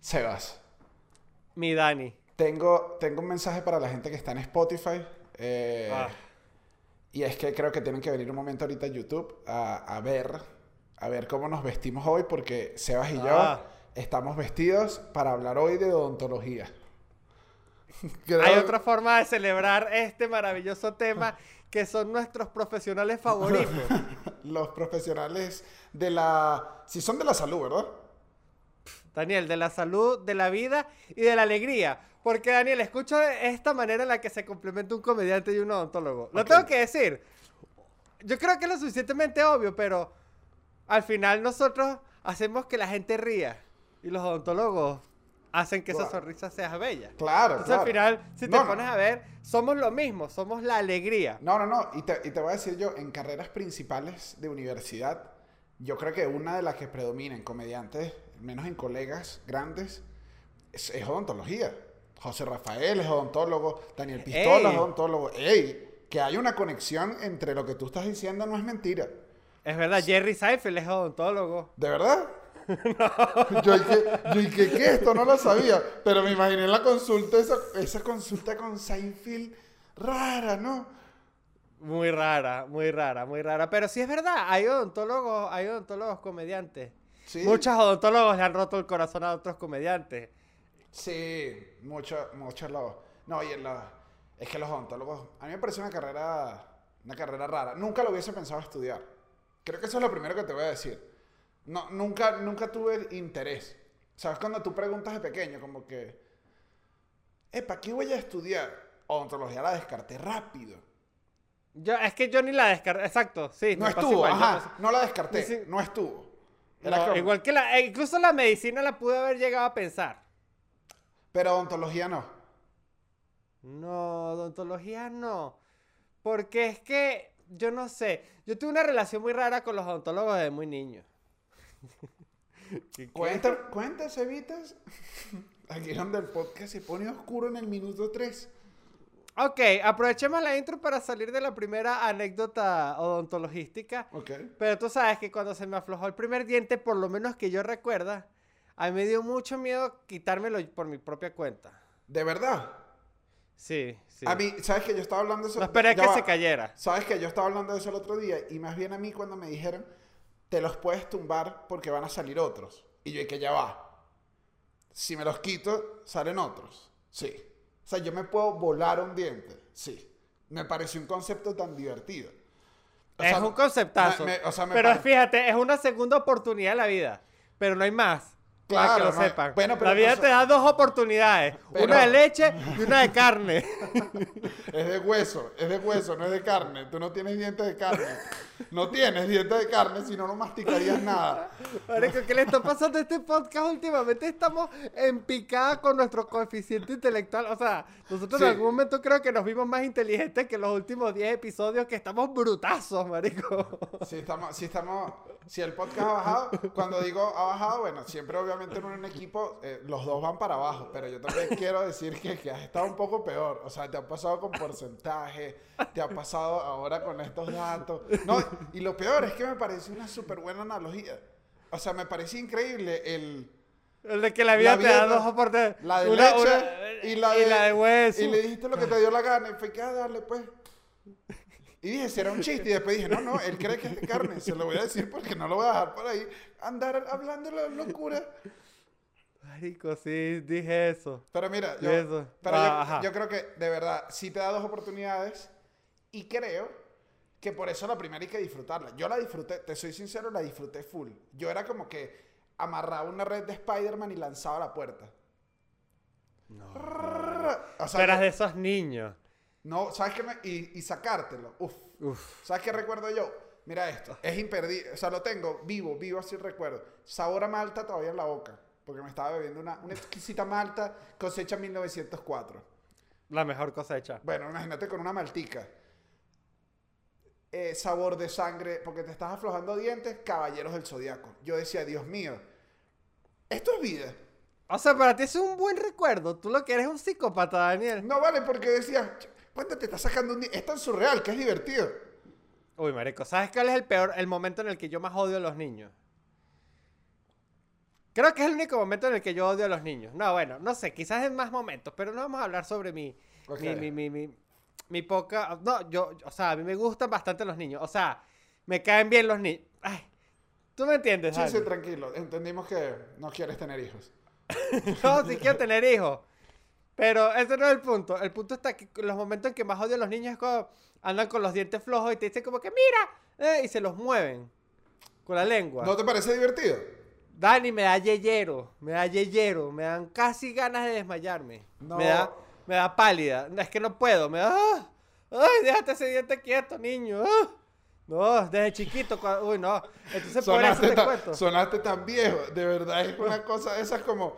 Sebas, Mi Dani. tengo, tengo un mensaje para la gente que está en Spotify. eh, Ah. Y es que creo que tienen que venir un momento ahorita a YouTube a, a ver, a ver cómo nos vestimos hoy, porque Sebas y yo Ah. estamos vestidos para hablar hoy de odontología. Creo- Hay otra forma de celebrar este maravilloso tema que son nuestros profesionales favoritos. Los profesionales de la... Si son de la salud, ¿verdad? Daniel, de la salud, de la vida y de la alegría. Porque, Daniel, escucho esta manera en la que se complementa un comediante y un odontólogo. Lo tengo que decir. Yo creo que es lo suficientemente obvio, pero al final nosotros hacemos que la gente ría. Y los odontólogos hacen que esa sonrisa sea bella. Claro, Entonces, claro. al final, si te No, no. pones a ver, somos lo mismo, somos la alegría. No, no, no. Y te, y te voy a decir yo, en carreras principales de universidad, yo creo que una de las que predomina en comediantes, menos en colegas grandes, es, es odontología. José Rafael es odontólogo, Daniel Pistola Ey. es odontólogo. ¡Ey! Que hay una conexión entre lo que tú estás diciendo no es mentira. Es verdad, Jerry Seinfeld es odontólogo. ¿De verdad? Yo dije, yo dije, ¿qué? Esto no lo sabía. Pero me imaginé la consulta, esa, esa consulta con Seinfeld rara, ¿no? Muy rara, muy rara, muy rara. Pero sí es verdad, hay odontólogos, hay odontólogos comediantes. Sí. Muchos odontólogos le han roto el corazón a otros comediantes. Sí, mucho, mucho lo... No, y en la... Es que los odontólogos... A mí me parece una carrera... Una carrera rara. Nunca lo hubiese pensado estudiar. Creo que eso es lo primero que te voy a decir. No, nunca, nunca tuve interés. ¿Sabes? Cuando tú preguntas de pequeño, como que... ¿para qué voy a estudiar? Odontología la descarté rápido. Yo, es que yo ni la descargué. Exacto, sí. No estuvo, igual, ajá. No la descarté. No estuvo. Era No, como- igual que la. e incluso la medicina la pude haber llegado a pensar. Pero odontología no. No, odontología no. Porque es que, yo no sé. Yo tuve una relación muy rara con los odontólogos desde muy niño. ¿Qué-? Cuenta, cuenta, Cevitas. Aquí donde el podcast se pone oscuro en el minuto 3. Ok, aprovechemos la intro para salir de la primera anécdota odontologística. Ok. Pero tú sabes que cuando se me aflojó el primer diente, por lo menos que yo recuerda, a mí me dio mucho miedo quitármelo por mi propia cuenta. ¿De verdad? Sí, sí. A mí, ¿sabes que yo estaba hablando de eso? no esperé que va. se cayera. ¿Sabes que yo estaba hablando de eso el otro día? Y más bien a mí cuando me dijeron, te los puedes tumbar porque van a salir otros. Y yo, ¿y que ya va? Si me los quito, salen otros. Sí. O sea, yo me puedo volar un diente. Sí. Me pareció un concepto tan divertido. O es sea, un conceptazo. me- me- o sea, me pero pare- fíjate, es una segunda oportunidad en la vida. Pero no hay más. Para Claro, que lo no sepan. bueno, pero la vida te da dos oportunidades. Pero- Una de leche y una de carne. Es de hueso, es de hueso, no es de carne. Tú no tienes dientes de carne. No tienes dientes de carne, si no, no masticarías nada. Marico, ¿qué le está pasando a este podcast últimamente? Estamos en picada con nuestro coeficiente intelectual. O sea, nosotros Sí. en algún momento creo que nos vimos más inteligentes que los últimos 10 episodios que estamos brutazos, marico. Si estamos, si estamos, si el podcast ha bajado, cuando digo ha bajado, bueno, siempre obviamente en un equipo eh, los dos van para abajo, pero yo también quiero decir que, que has estado un poco peor. O sea, te ha pasado con porcentaje, te ha pasado ahora con estos datos. No, y lo peor es que me parece una súper buena analogía. O sea, me parece increíble el... El de que la vida La te da vida, dos oportunidades. La de Una- leche una- y, la de, y la de hueso. Y le dijiste lo que te dio la gana y fue que, ah, dale, pues. Y dije, será un chiste. Y después dije, no, no, él cree que es de carne. Se lo voy a decir porque no lo voy a dejar por ahí andar hablando la locura. Marico, sí, dije eso. Pero mira, yo, Eso. pero Ah, yo- yo, creo que de verdad sí te da dos oportunidades y creo que por eso la primera hay que disfrutarla. Yo la disfruté, te soy sincero, la disfruté full. Yo era como que amarraba una red de Spider-Man y lanzaba a la puerta. No. O sea, Tú eras de esos niños. No, ¿sabes qué? Me, y, y sacártelo. Uf. Uf. ¿Sabes qué recuerdo yo? Mira esto. Es imperdible. O sea, lo tengo vivo, vivo así recuerdo. Sabor a malta todavía en la boca. Porque me estaba bebiendo una, una exquisita malta cosecha 1904. La mejor cosecha. Bueno, imagínate con una maltica. Eh, sabor de sangre, porque te estás aflojando dientes, caballeros del zodiaco. Yo decía, Dios mío, esto es vida. O sea, para ti es un buen recuerdo. Tú lo que eres es un psicópata, Daniel. No vale, porque decía, ¿cuánto te estás sacando un día? Es tan surreal que es divertido. Uy, marico, ¿sabes cuál es el peor, el momento en el que yo más odio a los niños? Creo que es el único momento en el que yo odio a los niños. No, bueno, no sé, quizás en más momentos, pero no vamos a hablar sobre mi, Ok. mi, mi, mi, mi- mi poca... No, yo, o sea, a mí me gustan bastante los niños. O sea, me caen bien los niños. Ay, tú me entiendes, Sí, sí, tranquilo. Entendimos que no quieres tener hijos. No, si quiero tener hijos. Pero ese no es el punto. El punto está que los momentos en que más odio a los niños es cuando andan con los dientes flojos y te dicen como que mira, eh, y se los mueven con la lengua. ¿No te parece divertido? Dani, me da yeyero, me da yeyero, me dan casi ganas de desmayarme. No. Me da, me da pálida. Es que no puedo, me da... ¡ah! ¡Ay, déjate ese diente quieto, niño! ¡ah! No, desde chiquito, cua- uy, no. Entonces por eso Sonaste, te tan- cuento. sonaste tan viejo. De verdad, es una cosa, esa es como...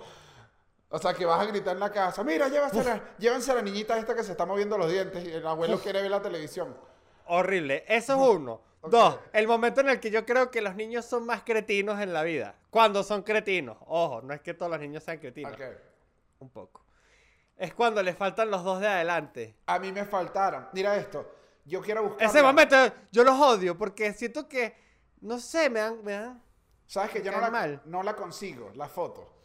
O sea, que vas a gritar en la casa, mira, llévase la, llévense a la niñita esta que se está moviendo los dientes y el abuelo quiere ver la televisión. Horrible. Eso es uno. Dos, el momento en el que yo creo que los niños son más cretinos en la vida. Cuando son cretinos. Ojo, no es que todos los niños sean cretinos. Ok. Un poco. Es cuando les faltan los dos de adelante. A mí me faltaron. Mira esto. Yo quiero buscar. Ese momento yo los odio porque siento que, no sé, me dan... Me dan ¿Sabes que yo no la, mal. no la consigo, la foto?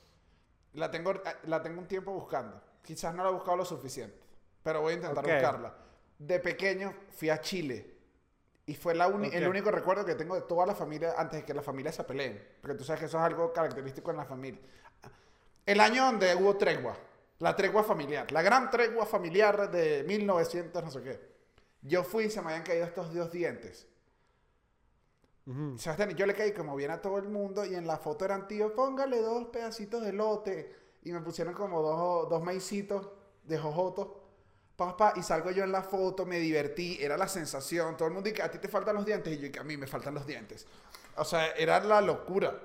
La tengo, la tengo un tiempo buscando. Quizás no la he buscado lo suficiente. Pero voy a intentar Ok. buscarla. De pequeño fui a Chile. Y fue la el único recuerdo que tengo de toda la familia antes de que la familia se peleen. Porque tú sabes que eso es algo característico en la familia. El año donde hubo tregua. La tregua familiar. La gran tregua familiar de 1900 no sé qué. Yo fui y se me habían caído estos dos dientes. Ujú. Sebastián, yo le caí como bien a todo el mundo y en la foto eran, tío, póngale dos pedacitos de lote. Y me pusieron como dos, dos maicitos de jojoto. Papá, y salgo yo en la foto, me divertí, era la sensación. Todo el mundo dice, a ti te faltan los dientes. Y yo, "Y que a mí me faltan los dientes. O sea, era la locura.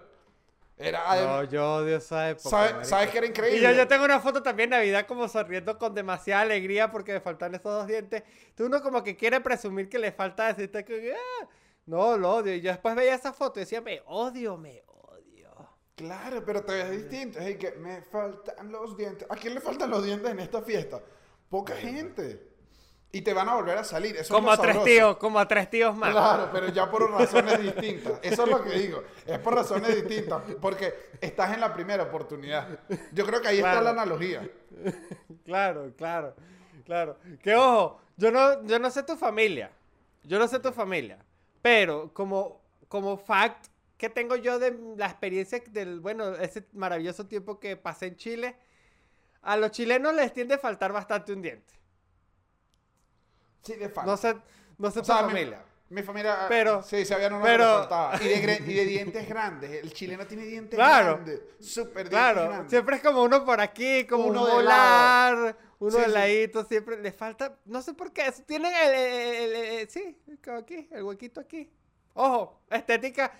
Era, No, yo odio esa época. ¿sabes. ¿Sabes que era increíble? Y yo, yo tengo una foto también Navidad como sonriendo con demasiada alegría porque me faltan esos dos dientes. Entonces uno como que quiere presumir que le falta decirte que... "Ah". No, lo odio. Y yo después veía esa foto y decía, me odio, me odio. Claro, pero te ves distinto. Es que me faltan los dientes. ¿A quién le faltan los dientes en esta fiesta? Poca gente. Y te van a volver a salir. Eso Como a tres sabroso. tíos, como a tres tíos más. Claro, pero ya por razones distintas. Eso es lo que digo. Es por razones distintas. Porque estás en la primera oportunidad. Yo creo que ahí está la analogía. Claro, claro, claro. Que ojo, yo no, yo no sé tu familia. Yo no sé tu familia. Pero como, como fact que tengo yo de la experiencia del, bueno, ese maravilloso tiempo que pasé en Chile, a los chilenos les tiende a faltar bastante un diente. Sí, de fan. No sé, no sé O sea, mi- familia. Mi, familia. ah, Pero- Sí, se habían uno pero- que faltaba. Y de, y de dientes grandes. El chileno tiene dientes Claro. grandes. Súper dientes Claro, grandes. siempre es como uno por aquí, como Uno un volar, uno Sí, ladito, siempre le falta, no sé por qué, tienen el, el- el- el- sí, aquí, el huequito aquí. Ojo, estética,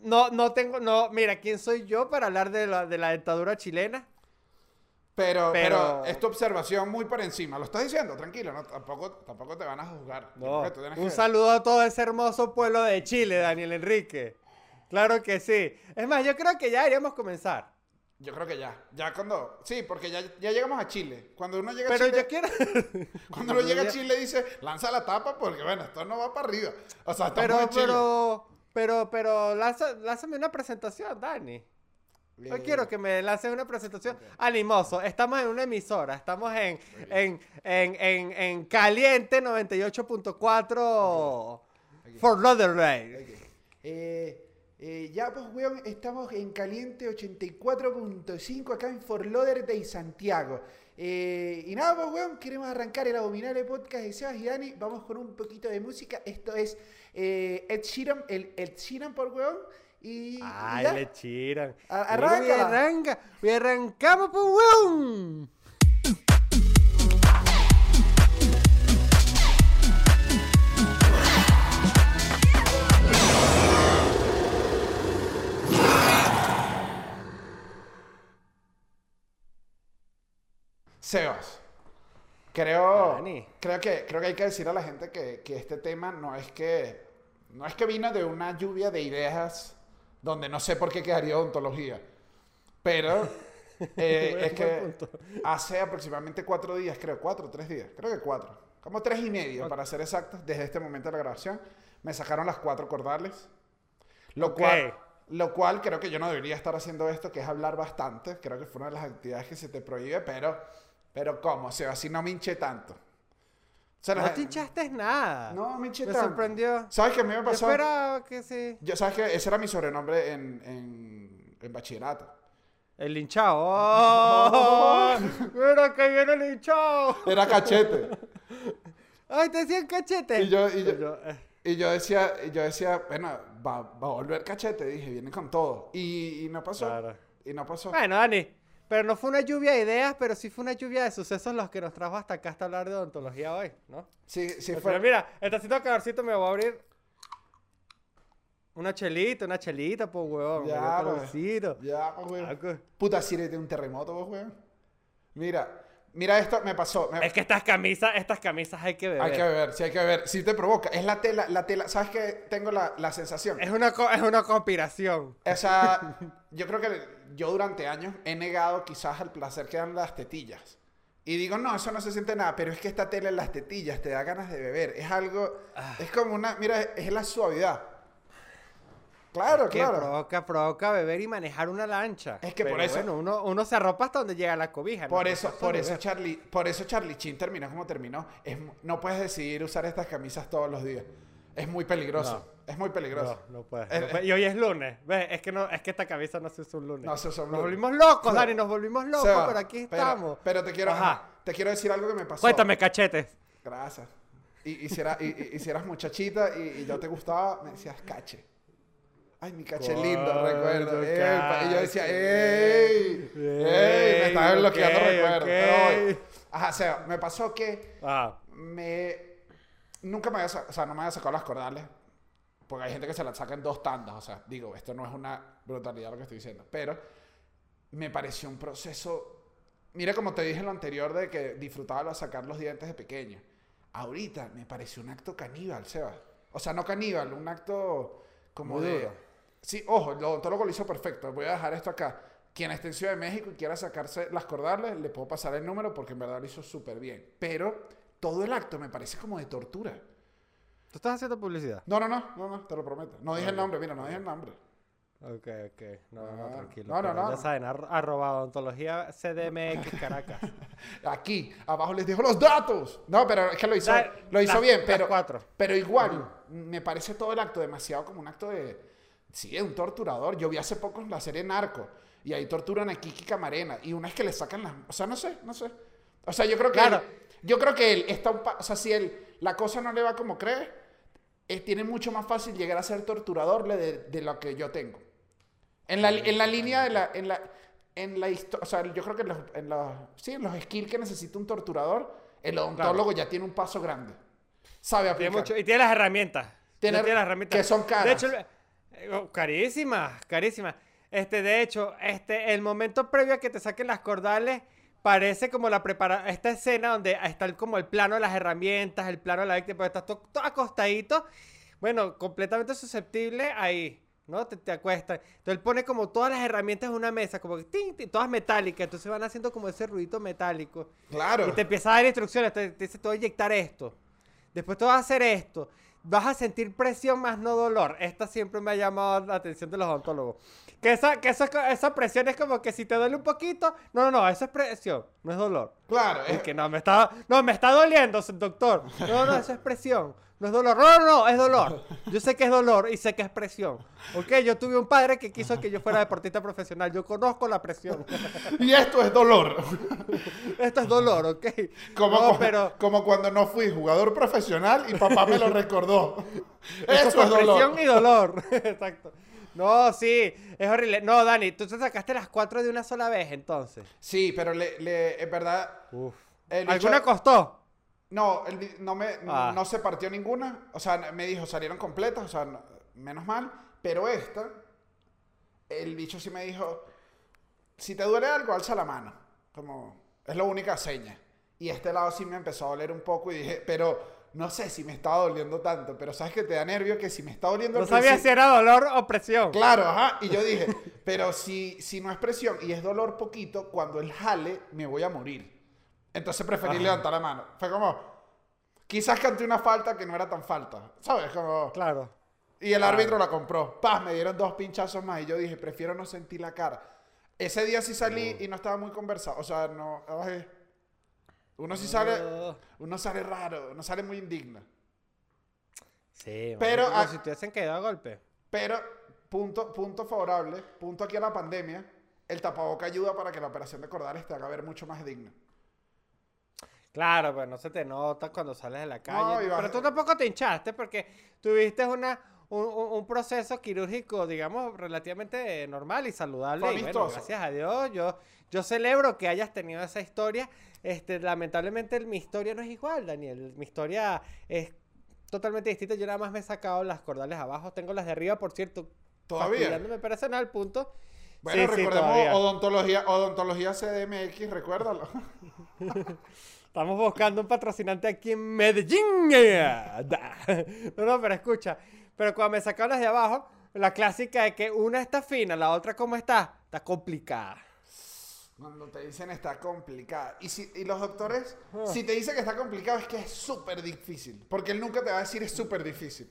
no, no tengo, no, mira, ¿quién soy yo para hablar de la, de la dentadura chilena? Pero, pero, Pero- es tu observación muy por encima. Lo estás diciendo, tranquilo. No, tampoco, tampoco te van a juzgar. No, un que- saludo a todo ese hermoso pueblo de Chile, Daniel Enrique. Claro que sí. Es más, yo creo que ya deberíamos comenzar. Yo creo que ya. Ya cuando. Sí, porque ya, ya llegamos a Chile. Cuando uno llega a Pero Chile. yo quiero... Cuando uno llega a ya- Chile dice, lanza la tapa porque, bueno, esto no va para arriba. O sea, Pero, en Chile. pero, pero, pero, lanza- lánzame una presentación, Dani. Yo Eh, quiero que me lances una presentación animoso. Estamos en una emisora, estamos en, en, en, en, en Caliente 98.4 Fort Lauderdale. ok. Eh, eh, ya, pues, weón, estamos en Caliente 84.5 acá en Fort Lauderdale, Santiago. Eh, y nada, pues, weón, queremos arrancar el abominable podcast de Sebas y Dani. Vamos con un poquito de música. Esto es eh, Ed Sheeran, el Ed Sheeran por weón. Y, y Ay, ya. le chiran. A- Mira, arráncala. arranca. Y arrancamos, pues, weón. Sebas, creo, Dani. creo, que, creo que hay que decir a la gente que, que este tema no es que, no es que vino de una lluvia de ideas donde no sé por qué quedaría odontología, pero eh, es que hace aproximadamente cuatro días, creo, cuatro tres días, creo que cuatro, como tres y medio para ser exactos, desde este momento de la grabación, me sacaron las cuatro cordales, lo Ok. cual Lo cual creo que yo no debería estar haciendo esto, que es hablar bastante. Creo que fue una de las actividades que se te prohíbe, pero, pero ¿cómo? O sea, así no me hinché tanto. O sea, No te hinchaste nada. No, me hinché Me tanto. sorprendió. ¿Sabes qué a mí me Yo pasó? esperaba que sí. Yo, ¿Sabes qué? Ese era mi sobrenombre en, en, en bachillerato. El hinchado. ¡Oh! ¡Mira que viene el hinchado! Era cachete. ¡Ay, te decían cachete! Y yo- y yo- eh, Y yo decía, y yo decía, bueno, va, va a volver cachete. Dije, viene con todo. Y, y no pasó. Claro. Y no pasó. Bueno, Dani, pero no fue una lluvia de ideas, pero sí fue una lluvia de sucesos los que nos trajo hasta acá hasta hablar de odontología hoy, ¿no? Sí, sí Pero fue. mira, está haciendo calorcito, me voy a abrir una chelita, una chelita, pues, dio Ya, pues. calorcito. Ya, pues. Ah, que- Puta, si eres de un terremoto, vos, güey. Mira, mira esto, me pasó. me- Es que estas camisas, estas camisas hay que beber. Hay que beber, sí hay que beber. Si te provoca. Es la tela, la tela. ¿Sabes qué? Tengo la, la sensación. Es una, es una conspiración. Esa, yo creo que yo durante años he negado quizás al placer que dan las tetillas. Y digo, no, eso no se siente nada, pero es que esta tela en las tetillas te da ganas de beber. Es algo, Ah. es como una, mira, es la suavidad. Claro, que claro. provoca, provoca beber y manejar una lancha. Es que por Pero eso- Bueno, uno, uno se arropa hasta donde llega la cobija. ¿no? Por eso, por es eso. Charlie, por eso Charlie Chin terminó como terminó. Es, no puedes decidir usar estas camisas todos los días. Es muy peligroso. Es muy peligroso. No, no puede. No puede. Y hoy es lunes. ¿Ves? Es que, no, es que esta camisa no se usa un lunes. No se usa un Nos lunes. volvimos locos, Dani, nos volvimos locos, Seba, pero aquí estamos. Pero, te quiero, Ajá. te quiero decir algo que me pasó. Cuéntame, cachetes. Gracias. Y, y si era- y- y- si eras muchachita y, yo te gustaba, me decías cache. Ay, mi cache lindo, Coño, recuerdo. Y yo decía. ¡ey! ¡ey! Me estaba bloqueando ok, recuerdos. ok. Pero voy. Ajá, o sea, me pasó que Ah, me... Nunca me había o sea, no me había sacado las cordales. Porque hay gente que se las saca en dos tandas. O sea, digo, esto no es una brutalidad lo que estoy diciendo. Pero me pareció un proceso... Mira como te dije en lo anterior de que disfrutaba lo de sacar los dientes de pequeño. Ahorita me pareció un acto caníbal, Sebas. O sea, no caníbal, un acto como Muy de... duro. Sí, ojo, el odontólogo lo hizo perfecto. Voy a dejar esto acá. Quien esté en Ciudad de México y quiera sacarse las cordales, le puedo pasar el número porque en verdad lo hizo súper bien. Pero todo el acto me parece como de tortura. ¿tú estás haciendo publicidad? No, no, no, no, no, te lo prometo. No dije el nombre, mira, no dije el nombre. Ok, ok. No, no, Ah, tranquilo. no, no, no. Ya saben, ar- arroba odontología CDMX Caracas. Aquí, abajo les dejo los datos. No, pero es que lo hizo, Da- lo hizo bien, pero, cuatro. pero igual, me parece todo el acto demasiado como un acto de, sí, de un torturador. Yo vi hace poco la serie Narco y ahí torturan a Kiki Camarena y una es que le sacan las, o sea, no sé, no sé. O sea, yo creo que, Claro. Yo creo que él está, un o sea, si él, la cosa no le va como cree, eh, tiene mucho más fácil llegar a ser torturador de, de lo que yo tengo. En la, en la línea de la, en la, en la historia, o sea, yo creo que en los, en los, sí, en los skills que necesita un torturador, el odontólogo ya tiene un paso grande. Sabe Tiene aplicar. mucho- y tiene las herramientas. Tiene- tiene las herramientas. que son caras. De hecho, eh, oh, carísimas, carísimas. Este, de hecho, este, el momento previo a que te saquen las cordales parece como la prepara esta escena donde está el- como el plano de las herramientas, el plano de la víctima, porque estás todo, todo acostadito, bueno, completamente susceptible ahí, ¿no? Te, te acuestas. Entonces él pone como todas las herramientas en una mesa, como que tin, tin, todas metálicas, entonces van haciendo como ese ruidito metálico. Claro. Y te empieza a dar instrucciones, te, te dice, te voy a inyectar esto. Después te vas a hacer esto. Vas a sentir presión más no dolor. Esta siempre me ha llamado la atención de los odontólogos. Que esa, que esa, esa presión es como que si te duele un poquito. No, no, no, eso es presión, no es dolor. Claro. Es es- que no, me está, no, me está doliendo, doctor. No, no, eso es presión. No es dolor. No, no, no, es dolor. Yo sé que es dolor y sé que es presión. Ok, yo tuve un padre que quiso que yo fuera deportista profesional. Yo conozco la presión. Y esto es dolor. Esto es dolor, ok. Como, no, pero como cuando no fui jugador profesional y papá me lo recordó. Eso Eso es dolor. presión y dolor. Exacto. No, sí, es horrible. No, Dani, tú te sacaste las cuatro de una sola vez, entonces. Sí, pero le, le, es verdad. Uf. el ¿Alguna costó? No, el no, me, Ah. no se partió ninguna. O sea, me dijo, salieron completas, o sea, no- menos mal. Pero esta, el bicho sí me dijo, si te duele algo, alza la mano. Como, es la única seña. Y este lado sí me empezó a doler un poco y dije, pero no sé si me estaba doliendo tanto. Pero sabes que te da nervio que si me está doliendo No sabía si era dolor o presión. Claro, ajá. Y yo dije, pero si, si no es presión y es dolor poquito, cuando él jale, me voy a morir. Entonces preferí Ajá. levantar la mano. Fue como, quizás canté una falta que no era tan falta. ¿Sabes? Como, Claro. Y el Claro. árbitro la compró. Paz, me dieron dos pinchazos más y yo dije, prefiero no sentir la cara. Ese día sí salí y no estaba muy conversado. O sea, no. ay. Uno sí sale. Oh. Uno sale raro, uno sale muy indigno. Sí, Pero, pero ah- si te hubiesen quedado a golpe. Pero, punto, punto favorable, punto aquí a la pandemia, el tapaboca ayuda para que la operación de cordales te haga ver mucho más digna. Claro, pues no se te nota cuando sales de la calle. y vas- pero tú tampoco te hinchaste porque tuviste una, un, un- un proceso quirúrgico, digamos, relativamente normal y saludable. Fue y bueno, amistoso. gracias a Dios, yo, yo celebro que hayas tenido esa historia. Este, lamentablemente mi historia no es igual, Daniel. Mi historia es totalmente distinta. Yo nada más me he sacado las cordales abajo. Tengo las de arriba, por cierto. ¿Todavía? es el punto. Bueno, Sí, sí, recordemos todavía. odontología, odontología CDMX, recuérdalo. Estamos buscando un patrocinante aquí en Medellín. No, no, pero escucha. Pero cuando me sacaron las de abajo, la clásica de que una está fina, la otra cómo está, está complicada. Cuando te dicen está complicada. Y, si, y los doctores, Ah. si te dicen que está complicado, es que es súper difícil. Porque él nunca te va a decir es súper difícil.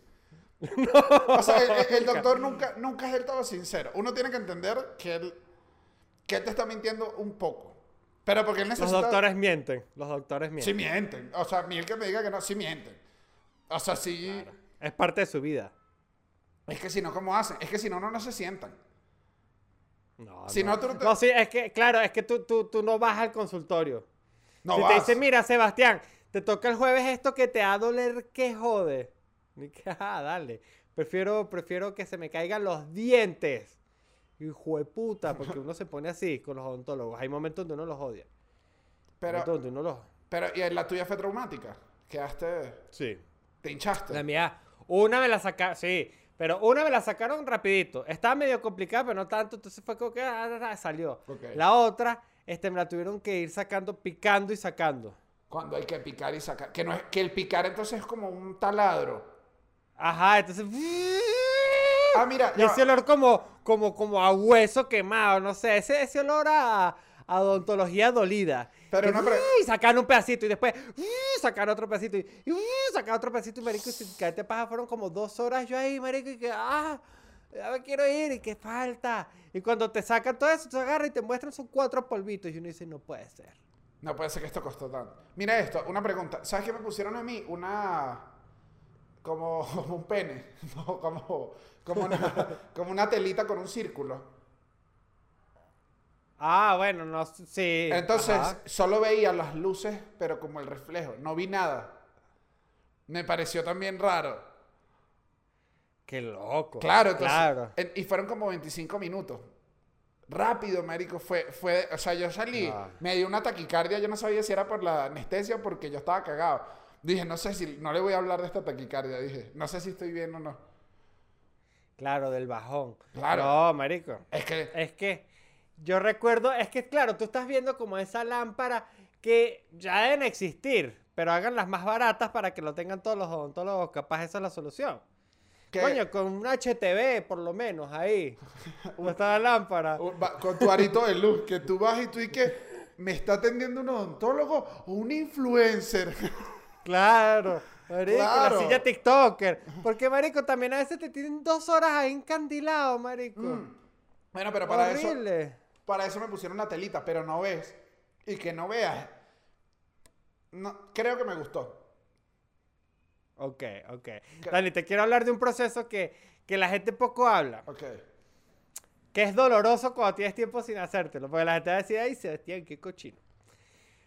o sea, el, el- doctor nunca, nunca es del todo sincero. Uno tiene que entender que él, que él te está mintiendo un poco. Pero porque él Los necesita... doctores mienten, los doctores Sí mienten. mienten. O sea, ni el que me diga que no, sí mienten. O sea, sí... Es parte de su vida. Es que si no, ¿cómo hacen? Es que si no, no, no se sientan. No, Si no. te- No, sí, es que, claro, es que tú, tú, tú no vas al consultorio. No si vas. te dicen, mira, Sebastián, te toca el jueves esto que te va a doler que jode. Ni que, ah, dale. Prefiero, prefiero que se me caigan los dientes. Hijo de puta, porque uno se pone así con los odontólogos. Hay momentos donde uno los odia. Pero, donde uno los... pero, ¿y la tuya fue traumática? Quedaste... Sí. Te hinchaste. La mía, una me la sacaron, sí, pero una me la sacaron rapidito. Estaba medio complicada, pero no tanto, entonces fue como que ah, ah, ah, salió. La otra, este, me la tuvieron que ir sacando, picando y sacando. Cuando hay que picar y sacar. Que, no es, que el picar entonces es como un taladro. Ajá, entonces... Ah, mira, Y ese olor como, como, como a hueso quemado, no sé, ese, ese olor a, a odontología dolida. Pero no, sacan un pedacito y después sacan otro pedacito y, sacan otro pedacito y marico, y sin caerte paja fueron como dos horas yo ahí, marico, y que, ah, ya me quiero ir y que falta. Y cuando te sacan todo eso, te agarran y te muestran son cuatro polvitos y uno dice, no puede ser. No puede ser que esto costó tanto. Mira esto, una pregunta. ¿Sabes qué me pusieron a mí? Una. Como, como un pene. Como, como, una, como una telita con un círculo. Ah, bueno, no, sí. Entonces, ajá. solo veía las luces, pero como el reflejo. No vi nada. Me pareció también raro. Qué loco. Claro, entonces, Claro. en- y fueron como 25 minutos. Rápido, marico, fue, fue, o sea, yo salí, me dio una taquicardia, yo no sabía si era por la anestesia o porque yo estaba cagado. Dije, no sé si, no le voy a hablar de esta taquicardia, dije, no sé si estoy bien o no. Claro, del bajón. Claro. No, marico. Es que, Es que yo recuerdo, es que claro, tú estás viendo como esa lámpara que ya deben existir, pero hagan las más baratas para que lo tengan todos los odontólogos, capaz esa es la solución. que Coño, con un HTV por lo menos ahí. ¿Cómo está la lámpara? con tu arito de luz, que tú vas y tú y que, ¿me está atendiendo un odontólogo o un influencer? Claro. Marico, Claro. la silla TikToker. Porque, marico, también a veces te tienen dos horas ahí encandilado, marico. Mm. Bueno, pero para eso, Horrible. Para eso me pusieron una telita, pero no ves. Y que no veas. No, creo que me gustó. Ok, ok. Dani, te quiero hablar de un proceso que, que la gente poco habla. Ok. Que es doloroso cuando tienes tiempo sin hacértelo. Porque la gente va a decir, ay, Sebastián, qué cochino.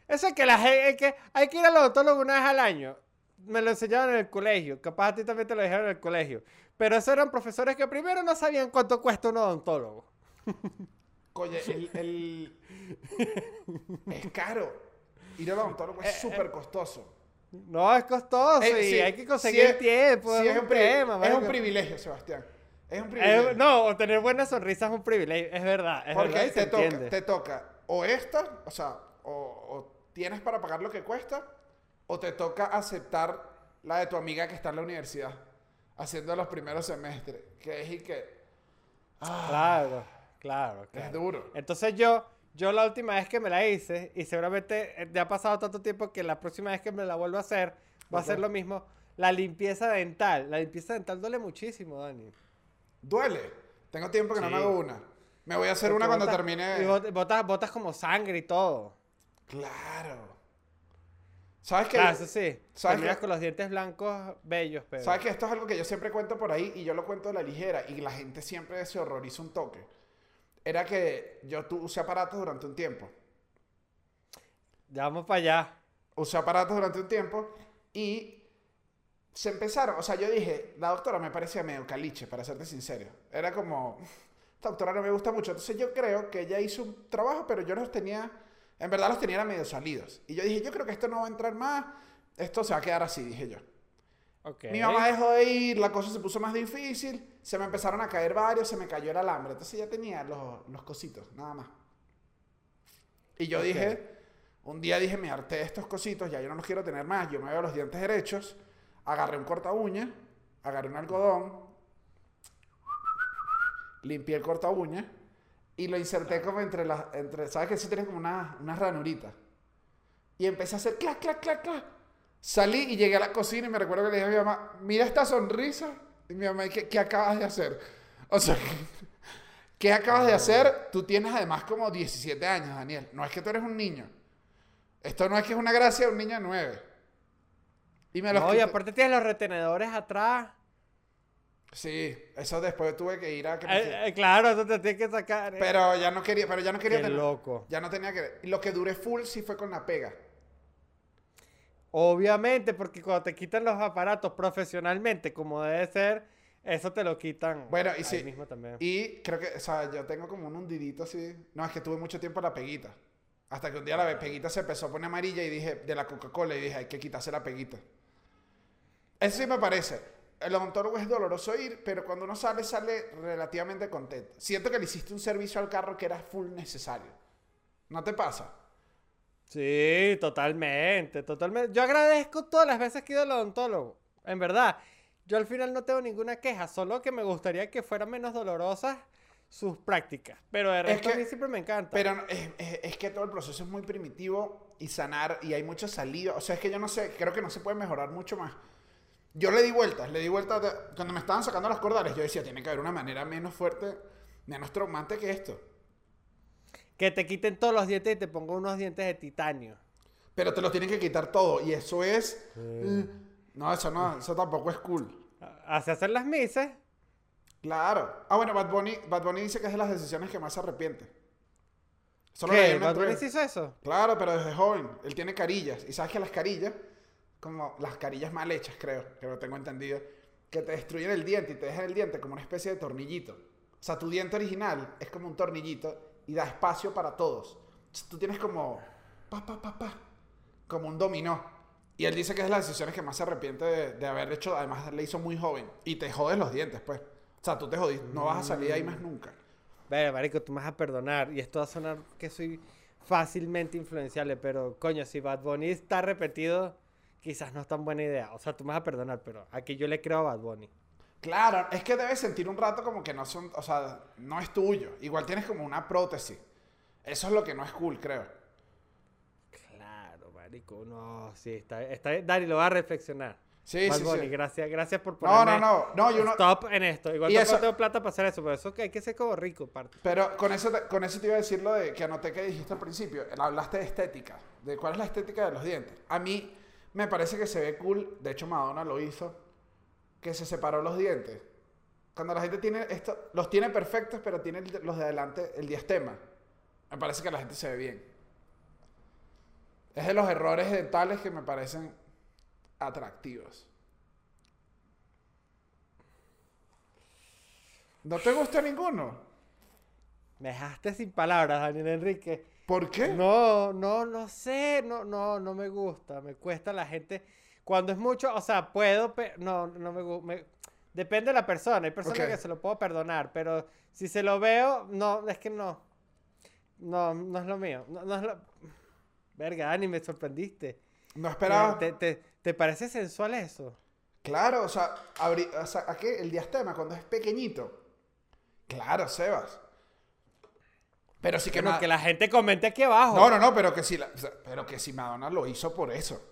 Eso es que la gente, que hay que ir al odontólogo una vez al año. Me lo enseñaron en el colegio. Capaz a ti también te lo dijeron en el colegio. Pero esos eran profesores que primero no sabían cuánto cuesta un odontólogo. Oye, el, el- es caro. Ir al odontólogo Eh, es súper costoso. No, es costoso Eh, y sí, hay que sí conseguir es- tiempo. sí es, un tema, es un privilegio, Sebastián. Es un Eh, privilegio. no, tener buena sonrisa es un privilegio. Es verdad. Es Porque verdad, te toca, entiende. te toca o esta, o sea, o, o tienes para pagar lo que cuesta, o te toca aceptar la de tu amiga que está en la universidad, haciendo los primeros semestres, que es y que Claro, claro, es claro. duro. Entonces yo, yo la última vez que me la hice, y seguramente eh, ya ha pasado tanto tiempo que la próxima vez que me la vuelva a hacer, va a ser lo mismo. la limpieza dental. La limpieza dental duele muchísimo, Dani. Duele. Tengo tiempo que no me hago una. Me voy a hacer una cuando botas- termine. Y bot- botas, botas como sangre y todo. Claro. ¿Sabes qué? Claro, eso sí. ¿sabes qué? con los dientes blancos bellos, pero. ¿Sabes que esto es algo que yo siempre cuento por ahí y yo lo cuento de la ligera y la gente siempre se horroriza un toque? Era que yo usé aparatos durante un tiempo. Ya vamos para allá. Usé aparatos durante un tiempo y se empezaron. O sea, yo dije, la doctora me parecía medio caliche, para serte sincero. Era como, esta doctora no me gusta mucho. Entonces yo creo que ella hizo un trabajo, pero yo los tenía, en verdad los tenía medio salidos. Y yo dije, yo creo que esto no va a entrar más, esto se va a quedar así, dije yo. Ok. Mi mamá dejó de ir, la cosa se puso más difícil, se me empezaron a caer varios, se me cayó el alambre. Entonces ya tenía los, los cositos, nada más. Y yo dije, un día dije, me harté de estos cositos, ya yo no los quiero tener más, yo me veo los dientes derechos, agarré un corta uña, agarré un algodón, limpié el corta uña y lo inserté como entre las, entre, ¿sabes que eso tiene como una, una ranurita? Y empecé a hacer clac, clac, clac, clac. Salí y llegué a la cocina y me recuerdo que le dije a mi mamá, mira esta sonrisa. Y mi mamá, ¿qué, qué acabas de hacer? O sea, ¿qué acabas de hacer? Tú tienes además como 17 años, Daniel. No es que tú eres un niño. Esto no es que es una gracia de un niño de 9. Y me los No, y aparte tienes los retenedores atrás. Sí, eso después tuve que ir a que Eh, eh, claro, eso te tienes que sacar. eh. Pero ya no quería, pero ya no quería Qué tener- loco. Ya no tenía que. Lo que duré full sí fue con la pega. Obviamente, porque cuando te quitan los aparatos profesionalmente, como debe ser, eso te lo quitan. Bueno, y sí, mismo también. Y creo que, o sea, yo tengo como un hundidito así. No, es que tuve mucho tiempo la peguita. Hasta que un día la peguita se empezó a poner amarilla y dije, de la Coca-Cola, y dije, hay que quitarse la peguita. Eso sí me parece. El odontólogo es doloroso ir, pero cuando uno sale, sale relativamente contento. Siento que le hiciste un servicio al carro que era full necesario. ¿No te pasa? Sí, totalmente, totalmente. Yo agradezco todas las veces que he ido al odontólogo. En verdad, yo al final no tengo ninguna queja, solo que me gustaría que fueran menos dolorosas sus prácticas. Pero de resto que- a mí siempre me encanta. Pero es, es- es que todo el proceso es muy primitivo y sanar y hay mucho saliva. O sea, es que yo no sé, creo que no se puede mejorar mucho más. Yo le di vueltas, le di vueltas. de- cuando me estaban sacando las cordales, yo decía, tiene que haber una manera menos fuerte, menos traumante que esto. Que te quiten todos los dientes y te pongan unos dientes de titanio. Pero te lo tienen que quitar todo y eso es... no, eso no, eso tampoco es cool. Hace hacer las mises. Claro. Ah, bueno, Bad Bunny, Bad Bunny dice que es de las decisiones que más se arrepiente. Solo ¿Qué? ¿Bad Bunny hizo eso? Claro, pero desde joven. Él tiene carillas. Y sabes que las carillas, como las carillas mal hechas, creo, que lo tengo entendido, que te destruyen el diente y te dejan el diente como una especie de tornillito. O sea, tu diente original es como un tornillito y da espacio para todos. Tú tienes como, pa, pa, pa, pa, como un dominó. Y él dice que es de las decisiones que más se arrepiente de, de haber hecho. Además, le hizo muy joven. Y te jodes los dientes, pues. O sea, tú te jodiste. No vas a salir de ahí más nunca. Ver, marico, tú me vas a perdonar. Y esto va a sonar que soy fácilmente influenciable. Pero, coño, si Bad Bunny está repetido, quizás no es tan buena idea. O sea, tú me vas a perdonar, pero aquí yo le creo a Bad Bunny. Claro, es que debes sentir un rato como que no son, o sea, no es tuyo. Igual tienes como una prótesis. Eso es lo que no es cool, creo. Claro, marico. No, sí, está, está Dani, lo va a reflexionar. Sí, Bad sí, Bunny, sí. gracias, gracias por No, ponerme no, no, no, yo no. stop en esto. Igual tampoco eso- tengo plata para hacer eso, pero eso que hay que ser como rico, parte. Pero con eso, te- con eso te iba a decir lo de que anoté que dijiste al principio. Hablaste de estética. De cuál es la estética de los dientes. A mí me parece que se ve cool. De hecho, Madonna lo hizo. Que se separó los dientes. Cuando la gente tiene esto, los tiene perfectos, pero tiene los de adelante, el diastema. Me parece que la gente se ve bien. Es de los errores dentales que me parecen atractivos. ¿No te gusta ninguno? Me dejaste sin palabras, Daniel Enrique. ¿Por qué? No, no, no sé, no, no, no me gusta, me cuesta la gente. Cuando es mucho, o sea, puedo, pero no, no me gusta. Depende de la persona, hay personas que se lo puedo perdonar, pero si se lo veo, no, es que no. No, no es lo mío. No, no es lo... Verga, Dani, me sorprendiste. No esperaba. ¿Te, te, te parece sensual eso? Claro, o sea, abri- o sea, ¿a qué? El diastema cuando es pequeñito. Claro, Sebas. Pero sí que Bueno, Ma- que la gente comente aquí abajo. No, no, no, pero que si la- pero que si Madonna lo hizo por eso.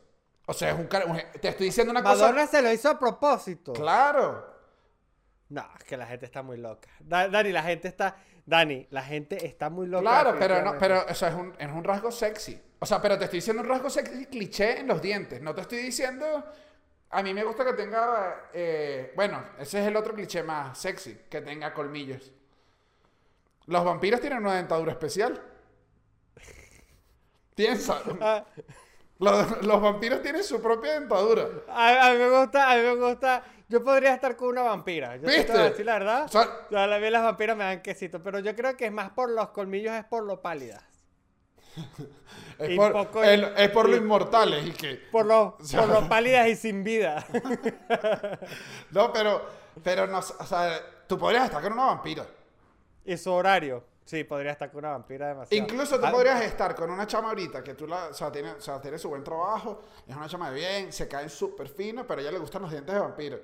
O sea, es un, un- Te estoy diciendo una cosa. Madonna se lo hizo a propósito. Claro. No, es que la gente está muy loca. Da- Dani, la gente está. Dani, la gente está muy loca. Claro, pero no, pero eso es un, es un rasgo sexy. O sea, pero te estoy diciendo un rasgo sexy cliché en los dientes. No te estoy diciendo. A mí me gusta que tenga. eh, bueno, ese es el otro cliché más sexy, que tenga colmillos. Los vampiros tienen una dentadura especial. Piensa. Los, los vampiros tienen su propia dentadura. a, a mí me gusta, a mí me gusta. Yo podría estar con una vampira. Yo sí te ¿Viste? decir la verdad. O sea, O sea, a mí las vampiras me dan quesito, pero yo creo que es más por los colmillos, es por lo pálidas. es Y por, poco- el- es por lo y- inmortales y que. Por lo, sea- por lo pálidas y sin vida. No, pero. Pero no. O sea, tú podrías estar con una vampira. y su horario. Sí, podría estar con una vampira demasiado. Incluso tú Ah, podrías estar con una chama ahorita que tú la, o sea, tiene, o sea, tiene su buen trabajo, es una chama de bien, se cae súper fino, pero a ella le gustan los dientes de vampiro.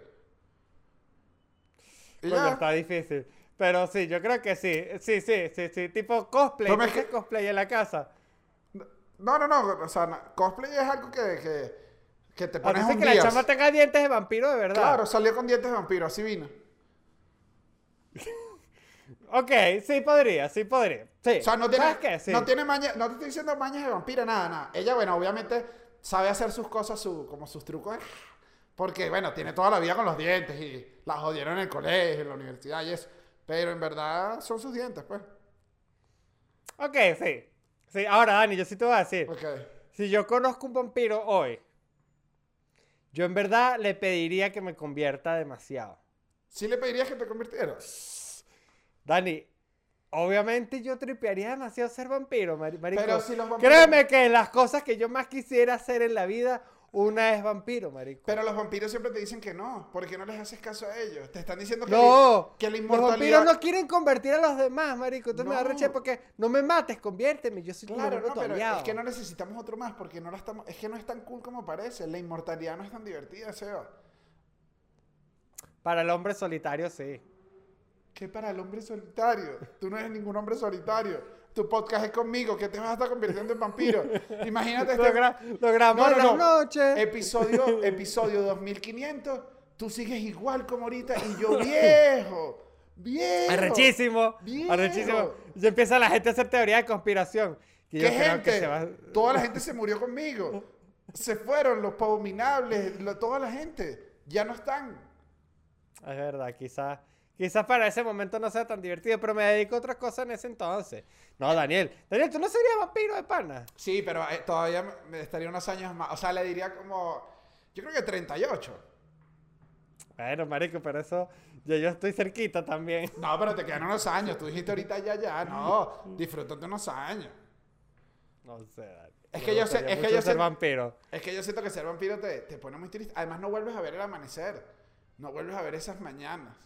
Y coño, ya. está difícil. Pero sí, yo creo que sí. Sí, sí, sí, sí. Tipo cosplay. Pero ¿Tú es haces que- cosplay en la casa? No, no, no, o sea, cosplay es algo que, que, que te ¿A ti pones un que la chama tenga dientes de vampiro de verdad? Claro, salió con dientes de vampiro, así vino. Ok, sí podría, sí podría. Sí. O sea, no tiene, ¿Sabes qué? Sí. no tiene maña, no te estoy diciendo mañas de vampira, nada, nada. Ella, bueno, obviamente sabe hacer sus cosas, su, como sus trucos, porque, bueno, tiene toda la vida con los dientes y la jodieron en el colegio, en la universidad y eso. Pero en verdad son sus dientes, pues. Ok, sí. Sí, ahora Dani, yo sí te voy a decir. Ok. Si yo conozco un vampiro hoy, yo en verdad le pediría que me convierta demasiado. ¿Sí le pedirías que te convirtieras? Dani, obviamente yo tripearía demasiado ser vampiro, mari- marico. Pero si los vampiros- Créeme que las cosas que yo más quisiera hacer en la vida, una es vampiro, marico. Pero los vampiros siempre te dicen que no. ¿Por qué no les haces caso a ellos? Te están diciendo que, No, que la los inmortalidad... vampiros no quieren convertir a los demás, marico. Entonces me No. reche porque no me mates, conviérteme. Yo soy me Claro, no, pero aliado. es que no necesitamos otro más porque no la estamos... Es que no es tan cool como parece. La inmortalidad no es tan divertida, Seba. Para el hombre solitario, sí. ¿Qué para el hombre solitario? Tú no eres ningún hombre solitario. Tu podcast es conmigo, que te vas a estar convirtiendo en vampiro. Imagínate este... Logra- logramos No, no, no. noches. Episodio, episodio 2500. Tú sigues igual como ahorita y yo viejo. Viejo. Arrechísimo. Viejo. Arrechísimo. Y empieza la gente a hacer teoría de conspiración. ¿Qué gente? que se va. Toda la gente se murió conmigo. Se fueron los abominables, lo- toda la gente. Ya no están. Es verdad, quizás. Quizás para ese momento no sea tan divertido, pero me dedico a otras cosas en ese entonces. No, Daniel. Daniel, ¿tú no serías vampiro de pana? Sí, pero eh, todavía me- estaría unos años más. O sea, le diría como. Yo creo que 38. Bueno, marico, pero eso. Yo, yo estoy cerquita también. No, pero te quedan unos años. Tú dijiste ahorita ya, ya. No, disfrútate unos años. No sé, Daniel. Es que yo sé- es que yo ser vampiro. Es que yo siento que ser vampiro te, te pone muy triste. Además, no vuelves a ver el amanecer. No vuelves a ver esas mañanas.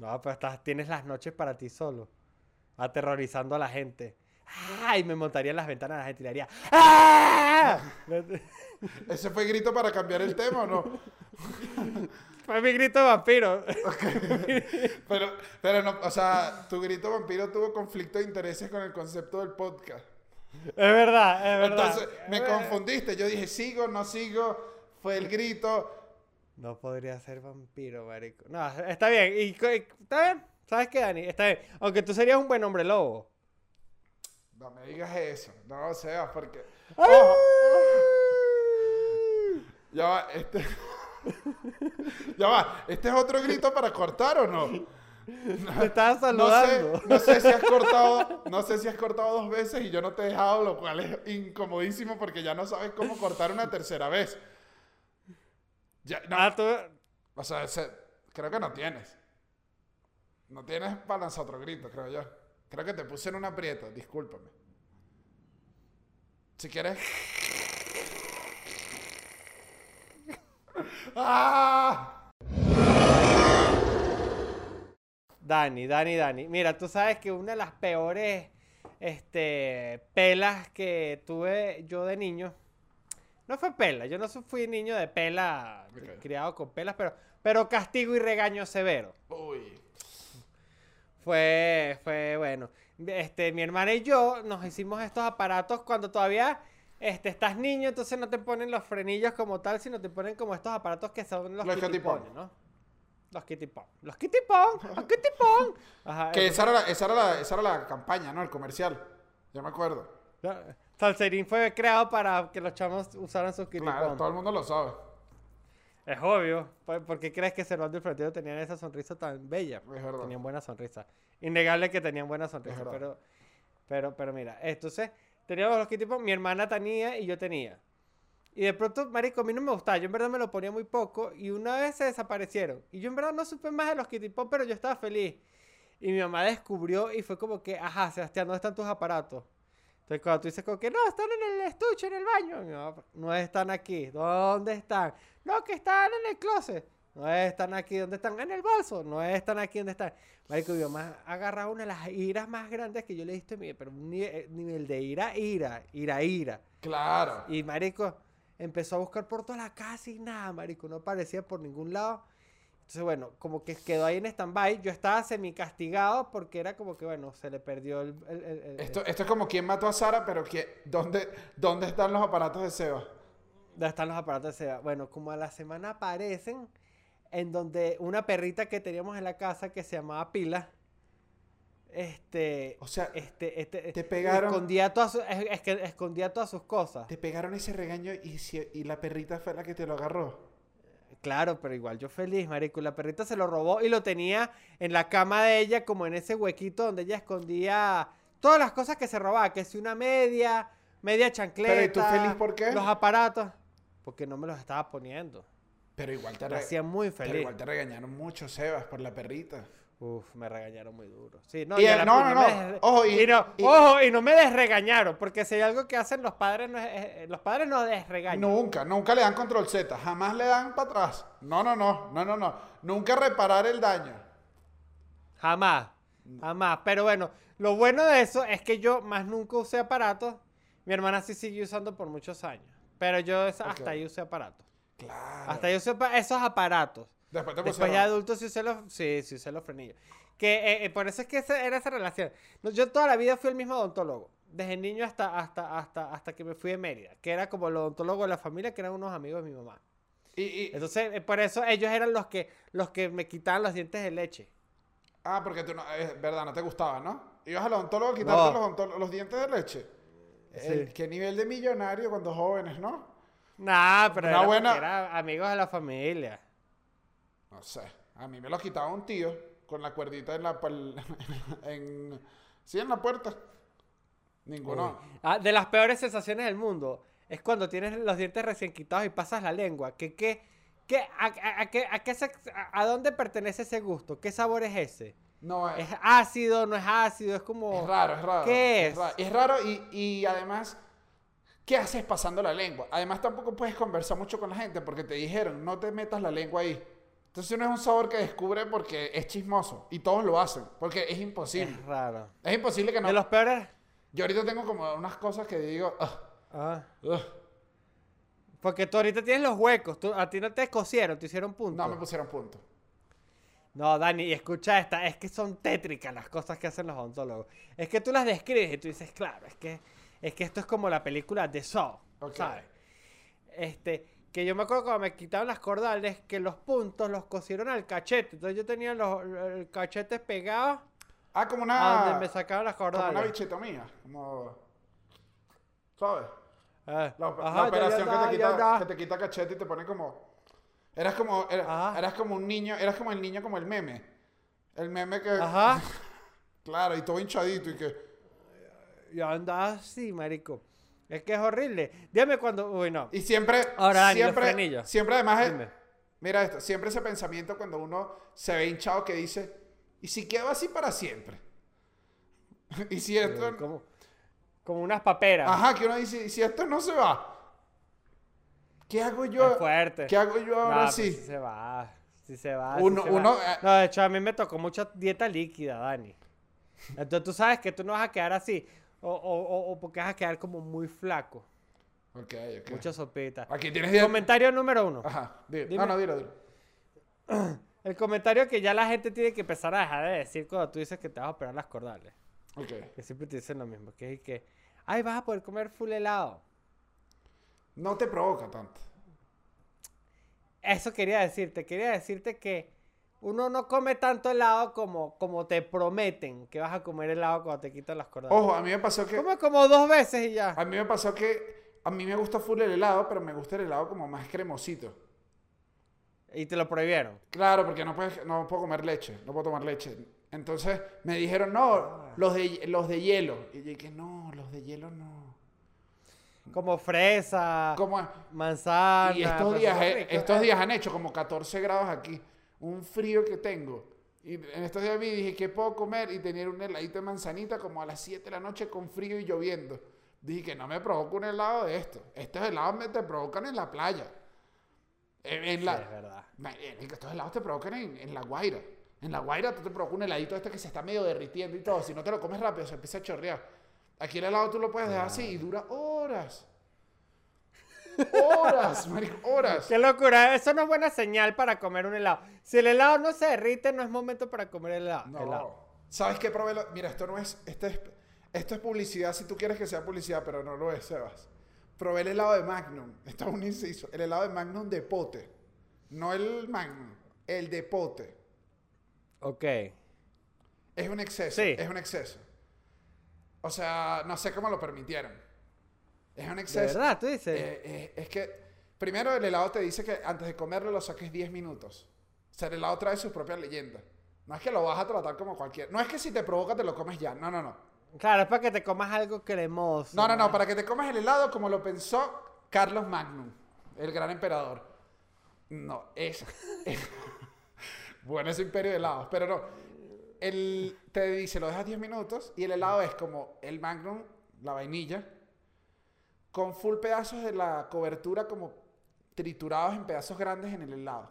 No, pero estás, tienes las noches para ti solo. Aterrorizando a la gente. ¡Ay! Me montaría en las ventanas de la gente y le haría. ¡Ah! ¿Ese fue grito para cambiar el tema o no? Fue mi grito vampiro. Pero, pero no, o sea, tu grito vampiro tuvo conflicto de intereses con el concepto del podcast. Es verdad, es verdad. Entonces, me confundiste. Yo dije, sigo, no sigo. Fue el grito. No podría ser vampiro, marico. No, está bien. Y, está bien. ¿Sabes qué, Dani? Está bien. Aunque tú serías un buen hombre lobo. No me digas eso. No, o sea, porque. Ojo. Ya va, este. ya va, ¿este es otro grito para cortar o no? Te No saludando. sé, no sé si has cortado, no sé si has cortado dos veces y yo no te he dejado, lo cual es incomodísimo porque ya no sabes cómo cortar una tercera vez. Ya, no, Ah, tú... o sea, ese- creo que no tienes. No tienes para lanzar otro grito, creo yo. Creo que te puse en un aprieto, discúlpame. Si quieres. ¡Ah! Dani, Dani, Dani. Mira, tú sabes que una de las peores este, pelas que tuve yo de niño. No fue pela, yo no fui niño de pela, criado con pelas, pero, pero castigo y regaño severo. Uy. Fue, fue bueno. Este, mi hermana y yo nos hicimos estos aparatos cuando todavía este, estás niño, entonces no te ponen los frenillos como tal, sino te ponen como estos aparatos que son los, Los kitty kitty-pong. pong, ¿no? Los kitty pong. Los kitty pong. Los kitty pong. Ajá. Que esa era, la, esa, era la, esa era la campaña, ¿no? El comercial. Yo me acuerdo. Ya, Salserín fue creado para que los chamos usaran sus kitty Claro, todo el mundo lo sabe. Es obvio. ¿Por, por qué crees que Servando y Frontiero tenían esa sonrisa tan bella? Es verdad. Tenían buena sonrisa. Innegable que tenían buena sonrisa. Pero, pero, pero mira, entonces, teníamos los pong, mi hermana tenía y yo tenía. Y de pronto, marico, a mí no me gustaba. Yo en verdad me lo ponía muy poco y una vez se desaparecieron. Y yo en verdad no supe más de los kitty pero yo estaba feliz. Y mi mamá descubrió y fue como que, ajá, Sebastián, ¿dónde están tus aparatos? Entonces cuando tú dices como que, no, están en el estuche, en el baño. No están aquí. ¿Dónde están? No, que están en el closet. No están aquí. ¿Dónde están? En el bolso. No están aquí. ¿Dónde están? Marico, mi mamá agarra una de las iras más grandes que yo le he visto en. Pero un nive- nivel de ira, ira, ira, ira. Claro. Y marico empezó a buscar por toda la casa y nada, marico, no aparecía por ningún lado. Entonces, bueno, como que quedó ahí en stand-by. Yo estaba semi castigado porque era como que, bueno, se le perdió el... el- el- el- Esto, esto es como quién mató a Sara, pero ¿quién- ¿dónde, ¿dónde están los aparatos de Seba? ¿Dónde están los aparatos de Seba? Bueno, como a la semana aparecen en donde una perrita que teníamos en la casa que se llamaba Pila, este... O sea, este, este, te pegaron- Escondía todas, sus- es, es que escondía todas sus cosas. te pegaron ese regaño y, si- y la perrita fue la que te lo agarró. Claro, pero igual yo feliz, marico. La perrita se lo robó y lo tenía en la cama de ella, como en ese huequito donde ella escondía todas las cosas que se robaba. Que si una media, media chancleta. Pero, ¿y tú feliz por qué? Los aparatos. Porque no me los estaba poniendo. Pero igual te, hacía muy pero feliz. igual te regañaron mucho, Sebas, por la perrita. Uf, me regañaron muy duro. Sí, no, Y, y no, no, me no. Ojo, y- y no, y- ojo, y no me desregañaron. Porque si hay algo que hacen los padres, no es- eh, los padres no desregañan. Nunca, nunca le dan control Z, jamás le dan para atrás. No, no, no, no, no, no. Nunca reparar el daño. Jamás, jamás. Pero bueno, lo bueno de eso es que yo más nunca usé aparatos. Mi hermana sí siguió usando por muchos años. Pero yo hasta ahí usé aparatos. Claro. Hasta ahí usé esos aparatos. Después te Después ya adulto sí usé los, sí, sí usé los frenillos. Que eh, eh, por eso es que esa- era esa relación. No, yo toda la vida fui el mismo odontólogo. Desde niño hasta, hasta, hasta, hasta que me fui de Mérida. Que era como el odontólogo de la familia, que eran unos amigos de mi mamá. Y, y- Entonces, eh, por eso ellos eran los que, los que me quitaban los dientes de leche. ah, porque tú no, es verdad, no te gustaba, ¿no? Ibas al odontólogo a quitarte No. los, los dientes de leche. El- Sí. ¿Qué nivel de millonario cuando jóvenes, no? Nah, pero era buena- porque era amigos de la familia. No sé. A mí me los quitaba un tío con la cuerdita en la. en, sí, en la puerta. Ninguno. Ah, de las peores sensaciones del mundo es cuando tienes los dientes recién quitados y pasas la lengua. ¿Qué, qué, qué, a, a- a qué- a qué se- a- dónde pertenece ese gusto? ¿Qué sabor es ese? No, es, ¿Es ácido? ¿No es ácido? Es como... es raro, es raro. ¿Qué es? raro. Es raro y, y además, ¿qué haces pasando la lengua? Además, tampoco puedes conversar mucho con la gente porque te dijeron, no te metas la lengua ahí. Entonces, no es un sabor que descubre porque es chismoso y todos lo hacen porque es imposible. Es raro. Es imposible que no. De los peores... Yo ahorita tengo como unas cosas que digo, "Ugh, Ah, ugh". porque tú ahorita tienes los huecos. tú- a ti no te cosieron, te hicieron punto. no me pusieron punto. No, Dani, y escucha esta, es que son tétricas las cosas que hacen los odontólogos. Es que tú las describes y tú dices, claro, es que, es que esto es como la película de Saw, Ok. ¿sabes? Este, que yo me acuerdo cuando me quitaron las cordales, que los puntos los cosieron al cachete. Entonces yo tenía los, el cachete pegado Ah, como a una. donde me sacaban las Como una cordales. bichetomía. Como. ¿Sabes? Ah, La, ajá, la ya- operación ya que, da, te ya quita, que te quita cachete y te pone como. Eras como. era- eras como un niño. Eras como el niño, como el meme. El meme que. Ajá. Claro, y todo hinchadito y que. Yo andaba así, marico. Es que es horrible. Dígame cuando... Uy, no. Y siempre. Ahora, siempre, siempre además. es- Dime. mira esto. Siempre ese pensamiento cuando uno se ve hinchado que dice. ¿Y si quedo así para siempre? y si esto. Como, como unas paperas. Ajá, que uno dice. ¿Y si esto no se va? ¿Qué hago yo? Es fuerte. ¿Qué hago yo ahora No, pues sí? sí se va. Sí se va. Uno- sí se va. uno, eh, No, de hecho, a mí me tocó mucha dieta líquida, Dani. Entonces tú sabes que tú no vas a quedar así. O, o, o- porque vas a quedar como muy flaco. Ok, ok. Mucha sopita. Aquí tienes diez- Comentario número uno. Ajá. Dime. No, no, dilo, dilo. El comentario que ya la gente tiene que empezar a dejar de decir cuando tú dices que te vas a operar las cordales. Ok. Que siempre te dicen lo mismo. Que es que, ay, vas a poder comer full helado. no te provoca tanto. Eso quería decirte, quería decirte que uno no come tanto helado como, como te prometen que vas a comer helado cuando te quitan las cordadas. Ojo, a mí me pasó que... Come como dos veces y ya. A mí me pasó que a mí me gusta full el helado, pero me gusta el helado como más cremosito. Y te lo prohibieron. Claro, porque no, puedes, no puedo comer leche, no puedo tomar leche. Entonces me dijeron, no, los de, los de hielo. Y yo dije, no, los de hielo no. Como fresa, Como, manzana. y estos días, estos días han hecho como 14 grados aquí. Un frío que tengo. Y en estos días vi dije, ¿qué puedo comer? Y tenía un heladito de manzanita como a las 7 de la noche con frío y lloviendo. Dije que no me provoca un helado de esto. Estos helados me te provocan en la playa. En, en Sí, la, es verdad. Estos helados te provocan en, en la guaira. En la guaira tú te provoca un heladito este que se está medio derritiendo y todo. Si no te lo comes rápido, se empieza a chorrear. Aquí el helado tú lo puedes dejar así y dura horas. Horas, marico, horas. Qué locura, eso no es buena señal para comer un helado. Si el helado no se derrite, no es momento para comer helado. No. helado. ¿Sabes qué probé? Mira, esto no es, esto es. Esto es publicidad si tú quieres que sea publicidad, pero no lo es, Sebas. Probé el helado de Magnum. Esto es un inciso. El helado de Magnum de pote. No el Magnum, el de pote. Ok. Es un exceso. Sí. Es un exceso. O sea, no sé cómo lo permitieron. Es un ¿De exceso. verdad? ¿Tú dices? Eh, eh, es que, primero, el helado te dice que antes de comerlo lo saques 10 minutos. O sea, el helado trae sus propias leyendas. No es que lo vas a tratar como cualquier. No es que si te provoca te lo comes ya. No, no, no. Claro, es para que te comas algo cremoso. No, no, no. Para que te comas el helado como lo pensó Carlos Magnum, el gran emperador. No, es. bueno, ese imperio de helados. Pero no. El, te dice, lo dejas 10 minutos y el helado es como el Magnum, la vainilla, con full pedazos de la cobertura como triturados en pedazos grandes en el helado.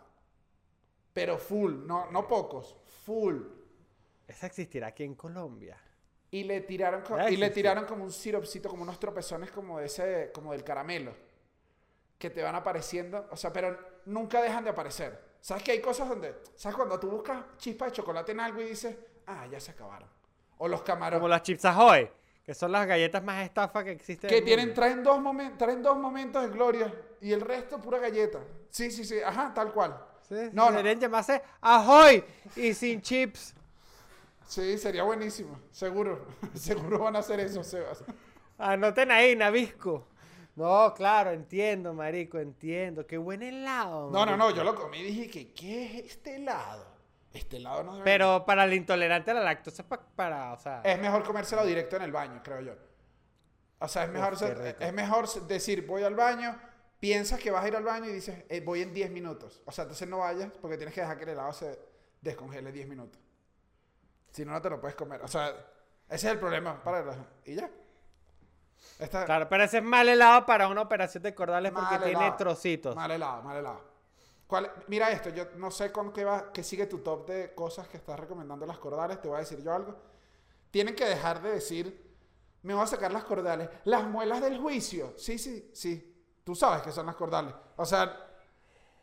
Pero full, no, no pocos, full. Esa existirá aquí en Colombia. Y le tiraron, y le tiraron como un siropcito, como unos tropezones como de ese, como del caramelo. Que te van apareciendo. O sea, pero nunca dejan de aparecer. ¿Sabes que hay cosas donde. ¿Sabes cuando tú buscas chispas de chocolate en algo y dices, ah, ya se acabaron? O los camarones. Como las Chips Ahoy, que son las galletas más estafas que existen. en Que tienen, traen dos, momen- traen dos momentos de gloria y el resto pura galleta. Sí, sí, sí, ajá, tal cual. Sí, No, no. deberían llamarse Ahoy y sin chips. Sí, sería buenísimo, seguro. seguro van a hacer eso, Sebas. Anoten ahí, Nabisco. No, claro, entiendo, marico, entiendo. Qué buen helado. No, no, no, yo lo comí y dije que, ¿qué es este helado? Este helado no Pero para el intolerante a la lactosa, pa- para, o sea... Es mejor comérselo directo en el baño, creo yo. O sea, es mejor, ser- es mejor decir, voy al baño, piensas que vas a ir al baño y dices, eh, voy en 10 minutos. O sea, entonces no vayas porque tienes que dejar que el helado se descongele 10 minutos. Si no, no te lo puedes comer. O sea, ese es el problema para. Y ya. Esta- Claro, pero ese es mal helado para una operación de cordales porque tiene trocitos. Mal helado, mal helado. ¿Cuál- Mira esto, yo no sé con qué va, qué sigue tu top de cosas que estás recomendando las cordales, te voy a decir yo algo. Tienen que dejar de decir, me voy a sacar las cordales, las muelas del juicio. Sí, sí, sí. Tú sabes que son las cordales. O sea,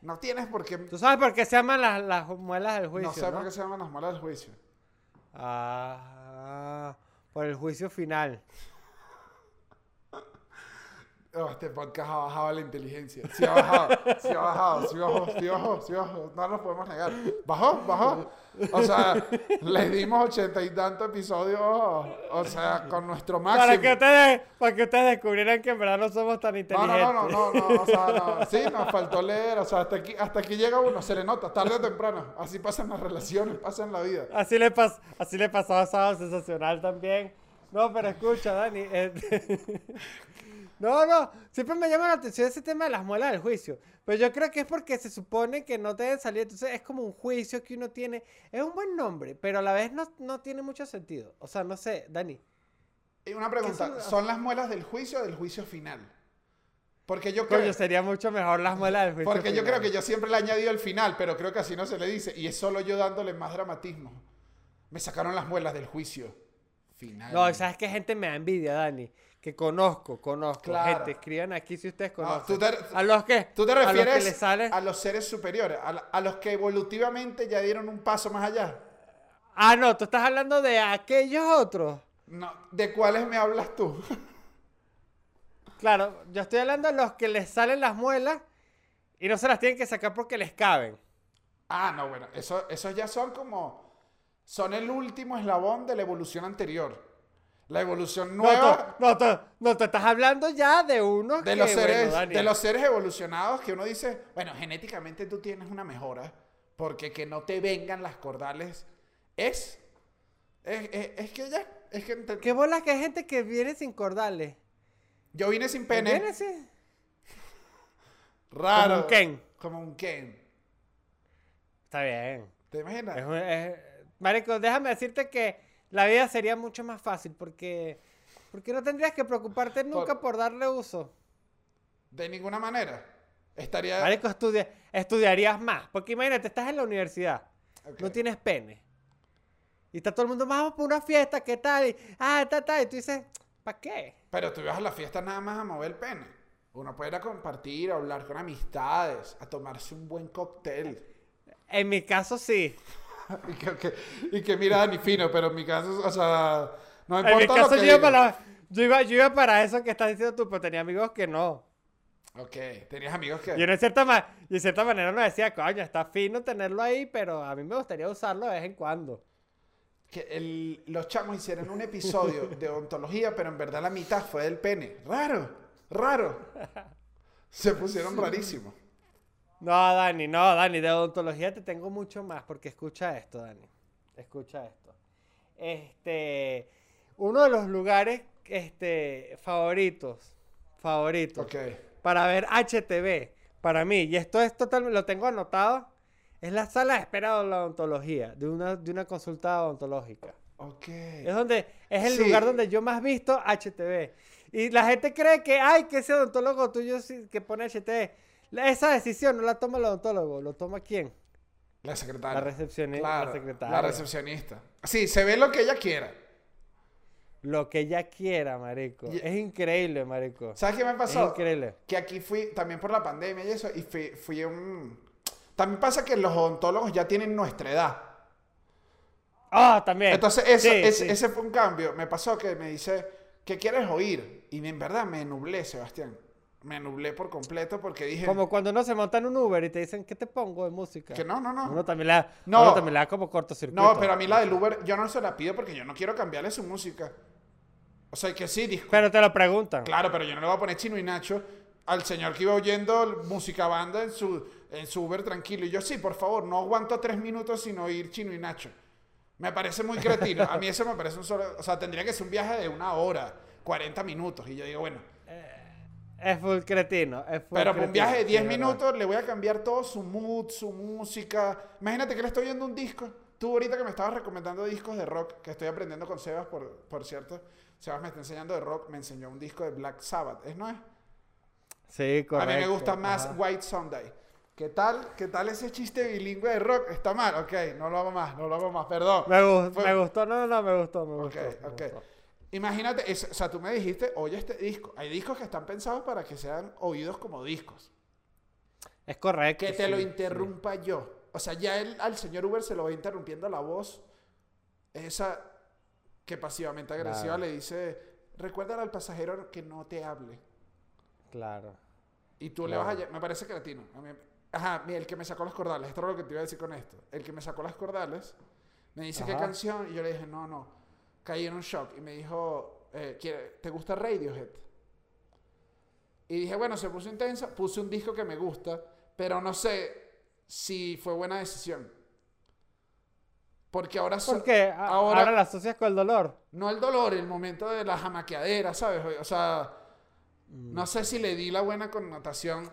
no tienes por qué, ¿Tú sabes por qué se llaman las, las muelas del juicio? no no? por qué se llaman las muelas del juicio. Ah, por el juicio final. Oh, este podcast ha bajado la inteligencia. Sí ha bajado, sí ha bajado, sí bajó, sí bajó, sí bajó. No nos podemos negar. Bajó, bajó. O sea, le dimos ochenta y tantos episodios, o sea, con nuestro máximo. Para que, ustedes, para que ustedes descubrieran que en verdad no somos tan No, inteligentes. no, no, no, no, no, o sea, no. Sí, nos faltó leer, o sea, hasta aquí, hasta aquí llega uno, se le nota, tarde o temprano. Así pasan las relaciones, pasan la vida. Así le, pas así le pasó a Sábado Sensacional también. No, pero escucha, Dani. eh, no, no. Siempre me llama la atención ese tema de las muelas del juicio. Pero yo creo que es porque se supone que no deben salir. Entonces es como un juicio que uno tiene. Es un buen nombre, pero a la vez no, no tiene mucho sentido. O sea, no sé, Dani. Y una pregunta, son- ¿son las muelas del juicio o del juicio final? Porque yo creo, Coño, sería mucho mejor las muelas del juicio. porque yo creo que yo siempre le he añadido el final, pero creo que así no se le dice. Y es solo yo dándole más dramatismo. Me sacaron las muelas del juicio final. No, ¿sabes qué gente me da envidia, Dani? Que conozco, conozco. Claro. Gente, escriban aquí si ustedes No, conocen. tú te- a los que. ¿Tú te A los que les sale. a los seres superiores, a, la- a los que evolutivamente ya dieron un paso más allá? Ah, no, tú estás hablando de aquellos otros. No, ¿De cuáles me hablas tú? Claro, yo estoy hablando de los que les salen las muelas y no se las tienen que sacar porque les caben. Ah, no, bueno, eso, esos ya son como. Son el último eslabón de la evolución anterior. La evolución No, nueva no, tú- no, te estás hablando ya de unos de, que, los seres, de los seres evolucionados que uno dice, bueno, genéticamente tú tienes una mejora, porque que no te vengan las cordales es. Es, es- es que ya. Es que te- ¿Qué bolas que hay gente que viene sin cordales? yo vine sin pene. Viene sin- Raro. Como un Ken. Como un Ken. Está bien. ¿Te imaginas? Es- Marico, déjame decirte que la vida sería mucho más fácil porque, porque no tendrías que preocuparte nunca Por- por darle uso. De ninguna manera. Estaría. Marico, estudia- estudiarías más. Porque imagínate, estás en la universidad, no tienes pene. Y está todo el mundo, vamos por una fiesta, ¿qué tal? Y, ah, está, está. Y tú dices, ¿para qué? Pero tú ibas a la fiesta nada más a mover el pene. Uno puede ir a compartir, a hablar con amistades, a tomarse un buen cóctel. En mi caso, sí. y, que, que- y que mira, Dani Fino, pero en mi caso, o sea, no En mi importa lo caso, que yo iba, para, yo, iba, yo iba para eso que estás diciendo tú, pero tenía amigos que no. Ok, tenías amigos que... Y en cierta, ma- y en cierta manera nos decía, coño, está fino tenerlo ahí, pero a mí me gustaría usarlo de vez en cuando. que el- los chamos hicieron un episodio de ontología, pero en verdad la mitad fue del pene. Raro, raro. Se pusieron rarísimos. No, Dani, no, Dani, de odontología te tengo mucho más, porque escucha esto, Dani. Escucha esto. Este, uno de los lugares, este, favoritos, favoritos, Ok. para ver HTV, para mí, y esto es totalmente, lo tengo anotado, es la sala de espera de la odontología, de una, de una consulta odontológica. Ok. Es donde, es el Sí. lugar donde yo más visto HTV. Y la gente cree que, ay, que ese odontólogo tuyo que pone HTV. Esa decisión no la toma el odontólogo, lo toma quién? La secretaria. La recepcioni- Claro, la secretaria. La recepcionista. Sí, se ve lo que ella quiera. Lo que ella quiera, marico. Y- Es increíble, marico. ¿Sabes qué me Es pasó? increíble. Que aquí fui, también por la pandemia y eso, y fui, fui a un... También pasa que los odontólogos ya tienen nuestra edad. Ah, también. Entonces, eso, Sí, ese, sí. ese fue un cambio. Me pasó que me dice, ¿qué quieres oír? Y en verdad me nublé, Sebastián. Me nublé por completo porque dije Como cuando uno se monta en un Uber y te dicen, ¿qué te pongo de música? que no, no, no. Uno también le da, No. uno también le da como cortocircuito. No, pero a mí la del Uber yo no se la pido porque yo no quiero cambiarle su música. O sea, que sí, disco. Pero te lo preguntan. Claro, pero yo no le voy a poner Chino y Nacho al señor que iba oyendo música banda en su, en su Uber tranquilo. Y yo, sí, por favor, no aguanto tres minutos sin oír Chino y Nacho. Me parece muy cretino. A mí eso me parece un solo... O sea, tendría que ser un viaje de una hora, 40 minutos. Y yo digo, bueno, Es full cretino. Es full pero por un viaje de sí, 10 es verdad. minutos le voy a cambiar todo su mood, su música. Imagínate que le estoy oyendo un disco. Tú ahorita que me estabas recomendando discos de rock, que estoy aprendiendo con Sebas, por, por cierto. Sebas me está enseñando de rock, me enseñó un disco de Black Sabbath. ¿Es no es? Sí, correcto. A mí me gusta más ajá. White Sunday. ¿Qué tal? ¿Qué tal ese chiste bilingüe de rock? Está mal, ok, no lo hago más, no lo hago más, perdón. Me, gu- Fue- me gustó, no, no, no, me gustó, me Ok, gustó. me ok. gustó. Imagínate, es- o sea, tú me dijiste, oye este disco. Hay discos que están pensados para que sean oídos como discos. Es correcto. Que te lo sí, interrumpa yo. O sea, ya él, al señor Uber se lo va interrumpiendo la voz. Esa que pasivamente agresiva Claro. le dice, recuérdale al pasajero que no te hable. Claro. Y tú le Claro. vas a... Me parece cretino. Ajá, mira, el que me sacó las cordales. Esto es lo que te iba a decir con esto. El que me sacó las cordales me dice qué Ajá. canción y yo le dije, no, no. Caí en un shock y me dijo, eh, ¿quiere- ¿te gusta Radiohead? Y dije, bueno, se puso intensa. Puse un disco que me gusta, pero no sé si fue buena decisión. Porque ahora... so- ¿Por qué? Ahora- Ahora, la asocias con el dolor. No el dolor, el momento de la jamaqueadera, ¿sabes? O sea, Mm. no sé si le di la buena connotación.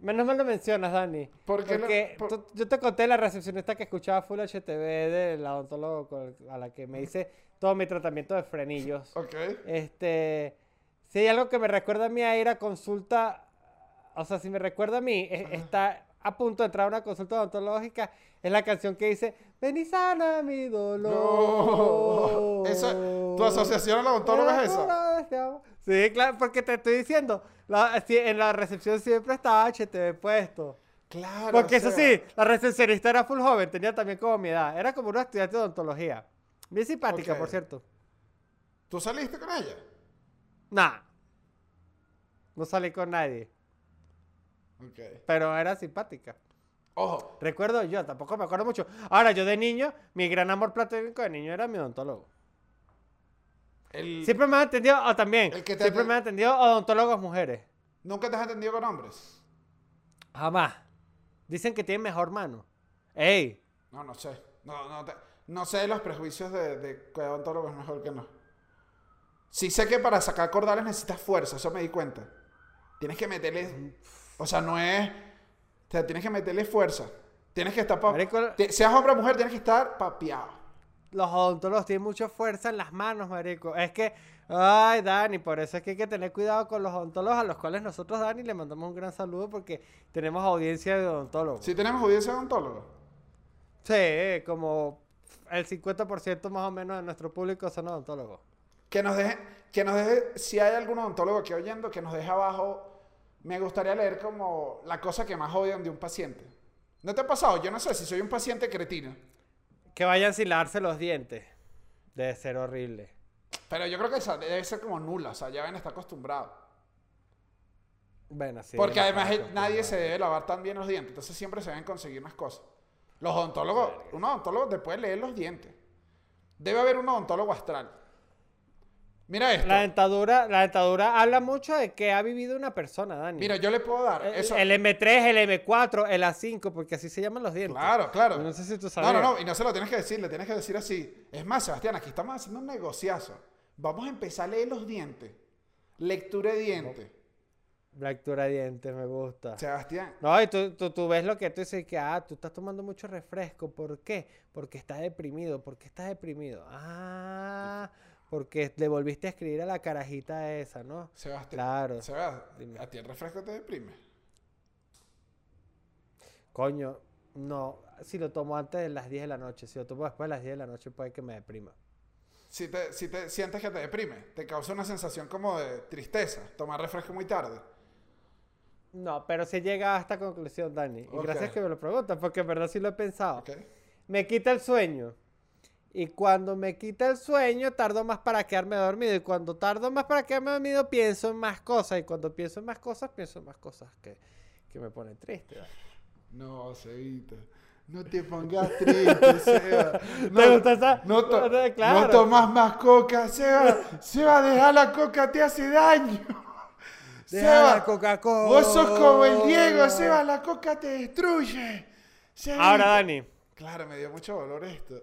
Menos mal lo mencionas, Dani. Porque, la- Porque por- tú- yo te conté la recepcionista que escuchaba Full HTV del odontólogo con- a la que me hice todo mi tratamiento de frenillos. Ok. Este, si hay algo que me recuerda a mí a ir a consulta, o sea, si me recuerda a mí, es- está a punto de entrar a una consulta odontológica, es la canción que dice, ven y sana mi dolor. No. Eso- ¿Tu asociación a la odontóloga es esa? Sí, claro, porque te estoy diciendo, la- sí, en la recepción siempre estaba HTV puesto. Claro. Porque o eso sea, sí, la recepcionista era full joven, tenía también como mi edad. Era como una estudiante de odontología. Bien simpática, por cierto. ¿Tú saliste con ella? Nah. No salí con nadie. Ok. Pero era simpática. Ojo, Recuerdo yo, tampoco me acuerdo mucho. Ahora, yo de niño, mi gran amor platónico de niño era mi odontólogo. el... Siempre me han atendido, o también, El que te siempre me han atendido odontólogos mujeres. ¿nunca te has atendido con hombres? Jamás. Dicen que tienen mejor mano. Ey, No, no sé. No, no, te- no sé los prejuicios de, de que odontólogo es mejor que no. Sí sé que para sacar cordales necesitas fuerza, eso me di cuenta. Tienes que meterle... O sea, no es... O sea, tienes que meterle fuerza. Tienes que estar... pa- Ti- seas hombre o mujer, tienes que estar papeado. los odontólogos tienen mucha fuerza en las manos, marico. Es que, ay, Dani, por eso es que hay que tener cuidado con los odontólogos a los cuales nosotros, Dani, le mandamos un gran saludo porque tenemos audiencia de odontólogos. Si tenemos audiencia de odontólogo. Sí, como el 50% más o menos de nuestro público son odontólogos. Que nos deje, que nos deje, si hay algún odontólogo aquí oyendo, que nos deje abajo. Me gustaría leer como la cosa que más odian de un paciente. ¿No te ha pasado? Yo no sé si soy un paciente cretino. Que vayan sin lavarse los dientes. Debe ser horrible. Pero yo creo que esa debe ser como nula. O sea, ya ven, está acostumbrado. Bueno, sí. Porque además nadie se debe lavar tan bien los dientes. Entonces siempre se deben conseguir unas cosas. Los odontólogos, un odontólogo te puede leer los dientes. Debe haber un odontólogo astral. Mira esto. La dentadura, la dentadura habla mucho de que ha vivido una persona, Dani. Mira, yo le puedo dar. el, eso. el M3, el M4, el A5, porque así se llaman los dientes. Claro, claro. No sé si tú No, sabes. no, no, y no se lo tienes que decir, le tienes que decir así. Es más, Sebastián, aquí estamos haciendo un negociazo. Vamos a empezar a leer los dientes. Lectura de dientes. Lectura de dientes, me gusta. Sebastián, No, y tú, tú, tú ves lo que tú dices que, ah, tú estás tomando mucho refresco. ¿Por qué? Porque estás deprimido. ¿Por qué estás deprimido? Ah, porque le volviste a escribir a la carajita esa, ¿no? Sebastián. Claro. Sebas, Dime. ¿a ti el refresco te deprime? Coño, no. Si lo tomo antes de las 10 de la noche, si lo tomo después de las 10 de la noche, puede que me deprima. Si te, si te sientes que te deprime, te causa una sensación como de tristeza, tomar refresco muy tarde. No, pero se llega a esta conclusión, Dani. Y Ok. gracias que me lo preguntas, porque en verdad sí lo he pensado. ¿Ok? Me quita el sueño. Y cuando me quita el sueño, tardo más para quedarme dormido. Y cuando tardo más para quedarme dormido, pienso en más cosas. Y cuando pienso en más cosas, pienso en más cosas que, que me ponen triste. Dani. No, Sebita. No te pongas triste, Seba. ¿Te gusta esa? No, to- No, no, claro. no tomas más coca, Seba. Seba, deja la coca, te hace daño. Deja Seba, la Coca-Cola. vos sos como el Diego, Seba, la coca te destruye. Sebita. Ahora, Dani, Claro, me dio mucho dolor esto.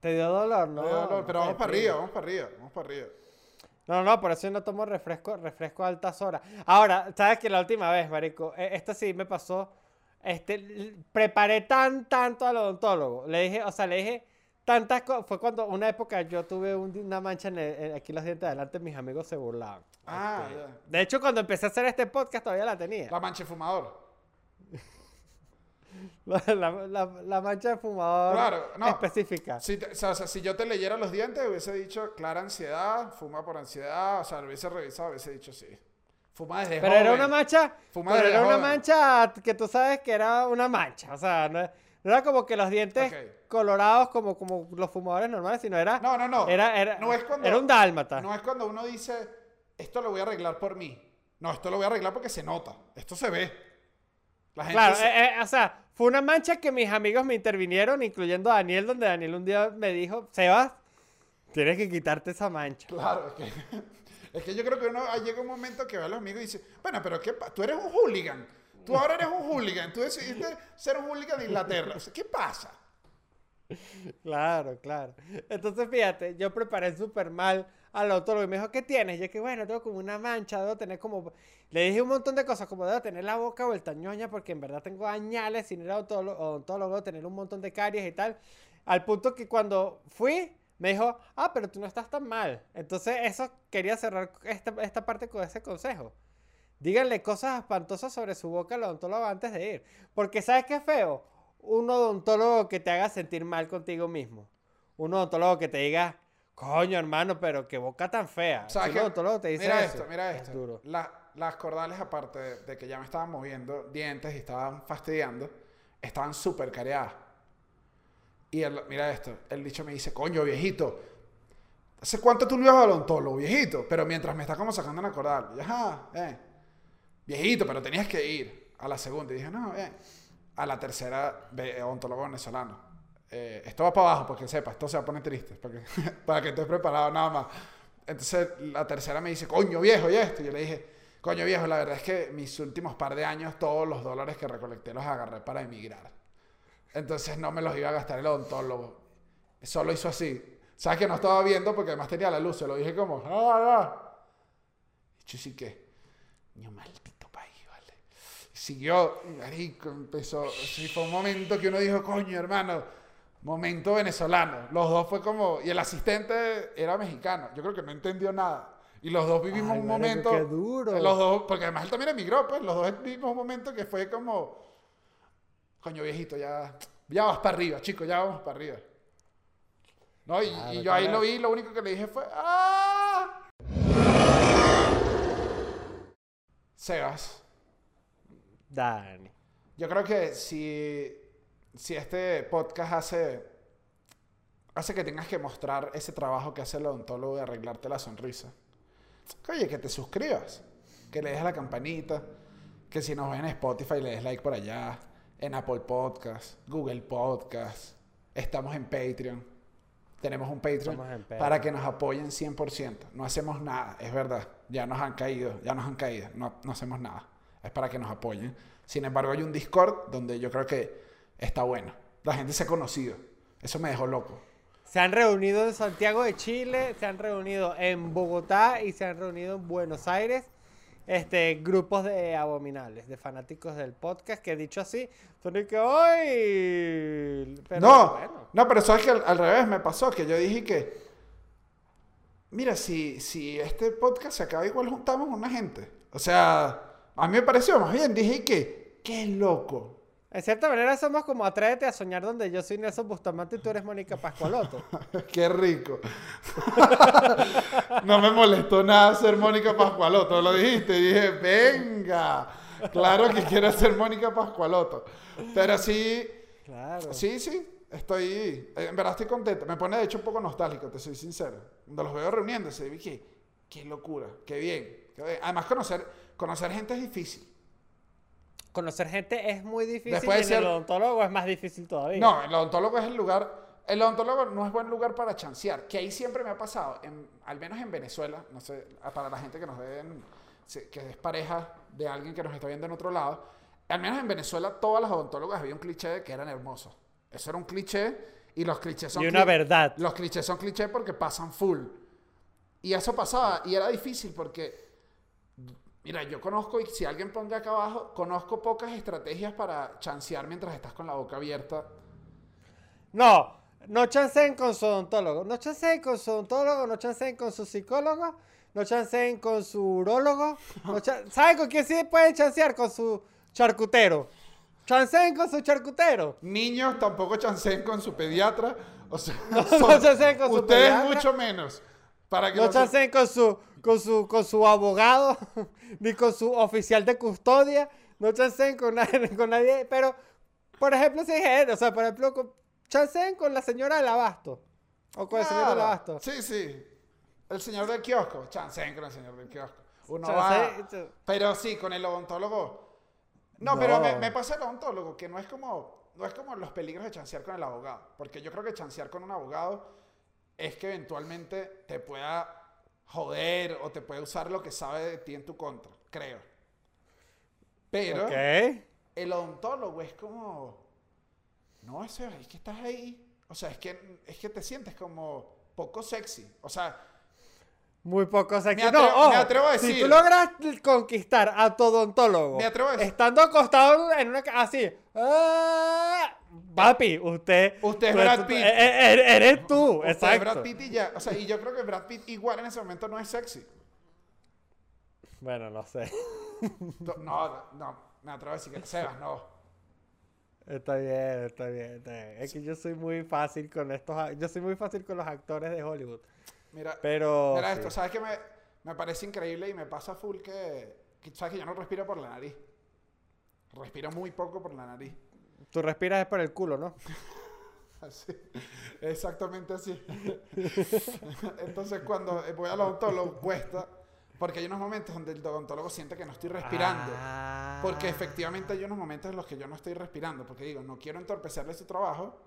¿te dio dolor? No, Me dio dolor, pero vamos para arriba, vamos para arriba, vamos para arriba. No, no, por eso yo no tomo refresco, refresco a altas horas. Ahora, ¿sabes que la última vez, marico? eh, Esto sí me pasó. Este, preparé tan, tanto al odontólogo. Le dije, o sea, le dije tantas cosas. Fue cuando una época yo tuve un- una mancha en, el- en- aquí los dientes de adelante, mis amigos se burlaban. Ah, Este, ya. De hecho, cuando empecé a hacer este podcast todavía la tenía. La mancha de fumador. La, la- la- la mancha de fumador Claro, no. específica. Si, te- o sea, si yo te leyera los dientes, hubiese dicho clara ansiedad, fuma por ansiedad, o sea, lo hubiese revisado, hubiese dicho sí. Fuma desde Pero era una mancha, Fuma pero desde era una mancha que tú sabes que era una mancha. O sea, no, no era como que los dientes colorados como, como los fumadores normales, sino era, No, no, no. era, era, No es cuando- era un dálmata. No es cuando uno dice, esto lo voy a arreglar por mí. No, esto lo voy a arreglar porque se nota. Esto se ve. La gente claro, se- eh, eh, o sea, fue una mancha que mis amigos me intervinieron, incluyendo a Daniel, donde Daniel un día me dijo, Sebas, tienes que quitarte esa mancha. Claro, es que, es que yo creo que uno llega un momento que ve a los amigos y dice, bueno, pero ¿qué tú eres un hooligan. Tú ahora eres un hooligan. Tú decidiste ser un hooligan de Inglaterra. ¿Qué pasa? Claro, claro. Entonces, fíjate, yo preparé súper mal al odontólogo y me dijo, ¿qué tienes? Yo que, bueno, tengo como una mancha, debo tener como... Le dije un montón de cosas, como debo tener la boca vuelta ñoña, porque en verdad tengo añales sin ir a odontólogo, debo tener un montón de caries y tal. Al punto que cuando fui, me dijo, ah, pero tú no estás tan mal. Entonces, eso quería cerrar esta, esta parte con ese consejo. Díganle cosas espantosas sobre su boca al odontólogo antes de ir. Porque, ¿sabes qué es feo? Un odontólogo que te haga sentir mal contigo mismo. Un odontólogo que te diga, coño, hermano, pero qué boca tan fea. ¿Sabes Si qué? un odontólogo te dice mira eso, esto, mira es esto. duro. La- las cordales, aparte de, de que ya me estaban moviendo dientes y estaban fastidiando, estaban súper careadas. Y el- mira esto, el dicho me dice, coño, viejito. ¿hace cuánto tú no ibas al odontólogo, viejito? Pero mientras me está como sacando. Y, ajá, eh. Viejito, pero tenías que ir a la segunda. Y dije, no, eh. A la tercera, ve- odontólogo venezolano. Eh, esto va para abajo, para que sepa, esto se va a poner triste, para que, para que estés preparado nada más. Entonces la tercera me dice, coño viejo, y esto. Y yo le dije, coño viejo, la verdad es que mis últimos par de años todos los dólares que recolecté los agarré para emigrar. Entonces no me los iba a gastar el odontólogo. Solo hizo así. ¿Sabes que no estaba viendo porque además tenía la luz? Se lo dije como, ah, ah. Y yo sí que, niño maldito siguió, y marico, empezó. Sí, fue un momento que uno dijo, coño, hermano, momento venezolano. Los dos fue como, y el asistente era mexicano. Yo creo que no entendió nada. Y los dos vivimos Ay, un marico, momento. qué duro. Los dos, porque además él también emigró, pues. Los dos vivimos un momento que fue como, coño viejito, ya, ya vas para arriba, chico, ya vamos para arriba. No, y, Claro, y yo ahí lo vi, lo único que le dije fue, ¡ah! Sebas, Dani. yo creo que si, si este podcast hace, hace que tengas que mostrar ese trabajo que hace el odontólogo de arreglarte la sonrisa, oye, que te suscribas, que le des a la campanita, que si nos ven en Spotify le des like por allá, en Apple Podcast, Google Podcast, estamos en Patreon. Tenemos un Patreon para que nos apoyen 100%. No hacemos nada, es verdad. Ya nos han caído, ya nos han caído. No, no hacemos nada. Es para que nos apoyen. Sin embargo, hay un Discord donde yo creo que está bueno. La gente se ha conocido. Eso me dejó loco. Se han reunido en Santiago de Chile, se han reunido en Bogotá y se han reunido en Buenos Aires. Este, grupos de abominables, de fanáticos del podcast, que dicho así, son que hoy. Pero no, bueno. no, pero sabes que al, al revés me pasó, que yo dije que, mira, si, si este podcast se acaba, igual juntamos una gente. O sea, a mí me pareció más bien, dije que, qué loco. En cierta manera somos como Atrévete a soñar donde yo soy Nelson Bustamante y tú eres Mónica Pascualoto. Qué rico. no me molestó nada ser Mónica Pascualoto, lo dijiste. Y dije, venga, claro que quiero ser Mónica Pascualoto. Pero sí, Claro. sí, sí, estoy, en verdad estoy contento. Me pone de hecho un poco nostálgico, te soy sincero. Cuando los veo reuniéndose, dije, qué locura, qué bien. qué bien. Además, conocer, conocer gente es difícil. Conocer gente es muy difícil Después y de en ser- el odontólogo es más difícil todavía. No, el odontólogo es el lugar. El odontólogo no es buen lugar para chancear. Que ahí siempre me ha pasado, en- al menos en Venezuela, no sé, para la gente que nos ve, en- que es pareja de alguien que nos está viendo en otro lado, al menos en Venezuela, todas las odontólogas había un cliché de que eran hermosos. Eso era un cliché y los clichés son. Y una verdad. Los clichés son clichés porque pasan full. Y eso pasaba y era difícil porque. Mira, yo conozco, y si alguien ponga acá abajo, conozco pocas estrategias para chancear mientras estás con la boca abierta. No, no chanceen con su odontólogo, no chanceen con su odontólogo, no chanceen con su psicólogo, no chanceen con su urólogo. No ¿Saben con quién sí pueden chancear? Con su charcutero. Chanceen con su charcutero. Niños tampoco chanceen con su pediatra. O sea, no son- chanceen con su ustedes pediatra. mucho menos. Para que No chanceen con su, con su, con su abogado, ni con su oficial de custodia. No chanceen con nadie, con nadie. Pero, por ejemplo, si es, o sea, por ejemplo, con, chanceen con la señora del abasto. O con el señor del Claro. abasto. Sí, sí. El señor del kiosco. Chanceen con el señor del kiosco. Uno Chanceen- va. Pero sí, con el odontólogo. No, pero me, No. me pasa el odontólogo, que no es como. No es como los peligros de chancear con el abogado. Porque yo creo que chancear con un abogado es que eventualmente te pueda joder o te puede usar lo que sabe de ti en tu contra. Creo. Pero Ok. el odontólogo es como. No, ese, es que estás ahí. O sea, es que, es que te sientes como poco sexy. O sea, Muy poco sexy. Me no, atrevo- ojo, me atrevo a Si decir- tú logras conquistar a tu odontólogo Me atrevo a decir- estando acostado en una así, ah, papi, usted. Usted es tú- Brad Pitt. e- e- Eres tú, usted es exacto. Brad Pitt y ya. O sea, y yo creo que Brad Pitt igual en ese momento no es sexy. Bueno, no sé. No, no, no, me atrevo a decir que Sebas, no. Está bien, está bien, está bien. Es que yo soy muy fácil con estos. Yo soy muy fácil con los actores de Hollywood. Mira, Pero. mira sí. esto, ¿sabes qué me, me parece increíble y me pasa full que, que, ¿sabes que yo no respiro por la nariz? Respiro muy poco por la nariz. Tú respiras es por el culo, ¿no? Sí, exactamente así. Entonces cuando voy al odontólogo cuesta, porque hay unos momentos donde el odontólogo siente que no estoy respirando. Ah. Porque efectivamente hay unos momentos en los que yo no estoy respirando, porque digo, no quiero entorpecerle su trabajo,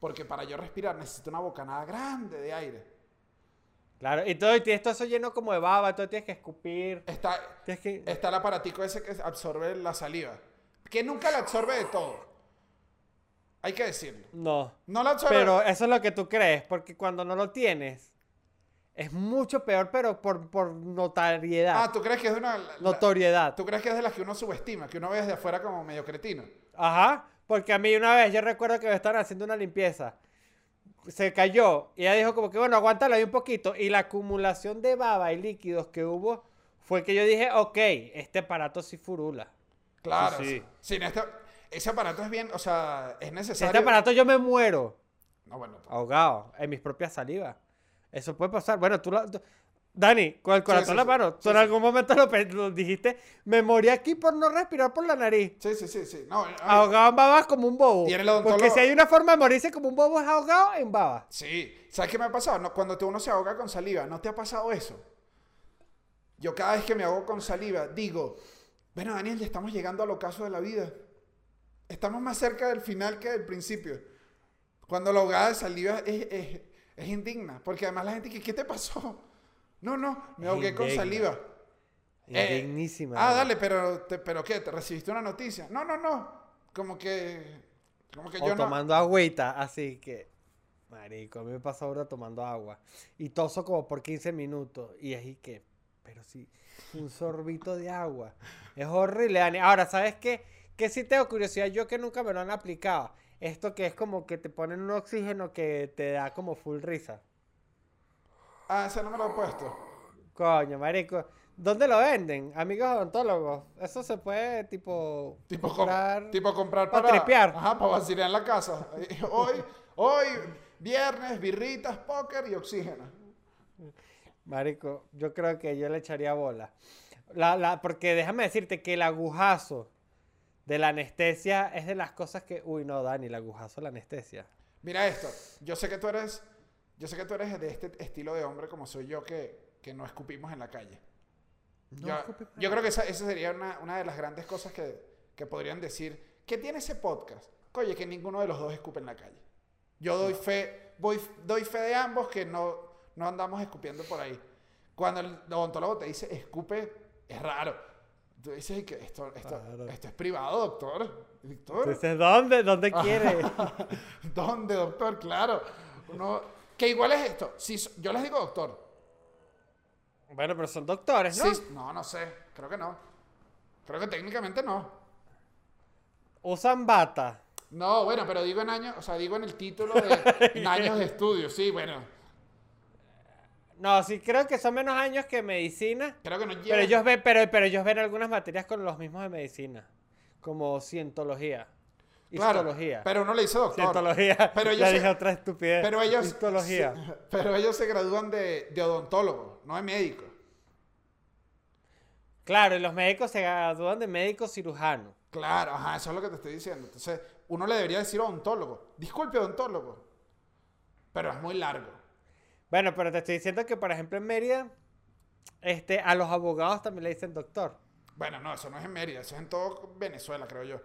porque para yo respirar necesito una bocanada grande de aire. Claro, y todo, y tienes todo eso lleno como de baba, todo tienes que escupir. Está, Tienes que... está el aparatico ese que absorbe la saliva, que nunca la absorbe de todo. Hay que decirlo. No. No la absorbe. Pero eso es lo que tú crees, porque cuando no lo tienes, es mucho peor, pero por, por notariedad. Ah, ¿tú crees que es de una... la- notoriedad. ¿Tú crees que es de las que uno subestima, que uno ve desde afuera como medio cretino? Ajá, porque a mí una vez, yo recuerdo que me estaban haciendo una limpieza. Se cayó y ella dijo como que, bueno, aguántalo ahí un poquito. Y la acumulación de baba y líquidos que hubo fue que yo dije, ok, este aparato sí furula. Claro. Sí, sí. Sí, en este- ese aparato es bien, o sea, es Si necesario. este aparato yo me muero No, bueno. ahogado en mis propias salivas. Eso puede pasar. Bueno, tú, lo- tú- Dani, con el corazón sí, en la sí. mano, tú Sí, en sí. algún momento lo, dijiste, me morí aquí por no respirar por la nariz. Sí, sí, sí, sí. No, ay, Ahogado en babas como un bobo. Y en el Porque si hay una forma de morirse como un bobo es ahogado en babas. Sí. ¿Sabes qué me ha pasado? No, cuando uno se ahoga con saliva, ¿no te ha pasado eso? Yo cada vez que me ahogo con saliva, digo, bueno, Daniel, ya estamos llegando al ocaso de la vida. Estamos más cerca del final que del principio. Cuando la ahogada de saliva es, es- es indigna. Porque además la gente, que, ¿qué te pasó? No, no, me ahogué con saliva. Eh, Indignísima. Ah, ¿no? dale, pero, te- pero ¿qué? ¿Te recibiste una noticia? No, no, no. Como que, como que O yo no. tomando agüita, así que. Marico, a mí me pasa ahora tomando agua. Y toso como por 15 minutos. Y ahí que. Pero sí, un sorbito de agua. Es horrible, Dani. Ahora, ¿sabes qué? Que sí tengo curiosidad, yo que nunca me lo han aplicado. Esto que es como que te ponen un oxígeno que te da como full risa. Ah, ese no me lo he puesto. Coño, marico. ¿Dónde lo venden? Amigos odontólogos. Eso se puede, tipo, Tipo, com- comprar. tipo comprar pa' para... tripear. Ajá, para vacilar en la casa. Hoy, hoy, viernes, birritas, póker y oxígeno. Marico, yo creo que yo le echaría bola. La, la, porque déjame decirte que el agujazo de la anestesia es de las cosas que. Uy, no, Dani, el agujazo de la anestesia. Mira esto. Yo sé que tú eres... Yo sé que tú eres de este estilo de hombre como soy yo que, que no escupimos en la calle. No yo, creo que esa, esa sería una, una de las grandes cosas que, que podrían decir. ¿Qué tiene ese podcast? Oye, que ninguno de los dos escupe en la calle. Yo doy fe, voy, doy fe de ambos que no, no andamos escupiendo por ahí. Cuando el odontólogo te dice escupe, es raro. Tú dices que esto, esto, Claro. esto es privado, doctor. Doctor. Entonces, ¿dónde? ¿Dónde quiere? ¿Dónde, doctor? Claro. Uno, que igual es esto. Si yo les digo doctor. bueno, pero son doctores, ¿no? Sí, no, no sé. Creo que no. Creo que técnicamente no. Usan bata. No, bueno, pero digo en años, o sea, digo en el título de en años de estudio, sí, bueno. No, sí, creo que son menos años que medicina. Creo que no. Pero ellos ven, pero, pero ellos ven algunas materias con los mismos de medicina. Como cientología. Claro, Histología. pero uno le dice doctor. Cientología. Pero ellos ya se- dije otra estupidez. Pero ellos, Histología. sí, pero ellos se gradúan de, de odontólogo, no de médico. Claro, y los médicos se gradúan de médico cirujano. Claro, ajá, eso es lo que te estoy diciendo. Entonces, uno le debería decir odontólogo. Disculpe, odontólogo. Pero es muy largo. Bueno, pero te estoy diciendo que, por ejemplo, en Mérida, este, a los abogados también le dicen doctor. Bueno, no, eso no es en Mérida, eso es en todo Venezuela, creo yo.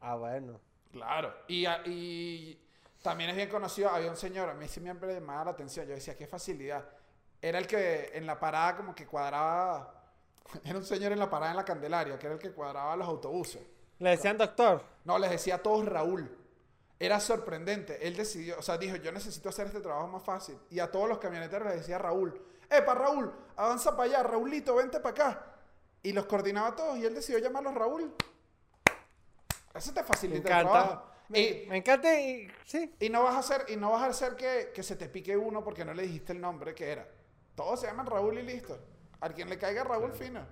Ah, bueno. Claro. Y, y también es bien conocido, había un señor, a mí siempre me llamaba la atención, yo decía, qué facilidad. Era el que en la parada como que cuadraba, era un señor en la parada en la Candelaria, que era el que cuadraba los autobuses. Le decían doctor. No, les decía a todos Raúl. Era sorprendente. Él decidió, o sea, dijo, yo necesito hacer este trabajo más fácil. Y a todos los camioneteros les decía Raúl. Epa, Raúl, avanza para allá, Raulito, vente para acá. Y los coordinaba a todos y él decidió llamarlos Raúl. Eso te Me facilita el encanta. trabajo. Me, Y, me encanta y sí. y no vas a hacer, y no vas a hacer que, que se te pique uno porque no le dijiste el nombre que era. Todos se llaman Raúl y listo. A quien le caiga Raúl fino.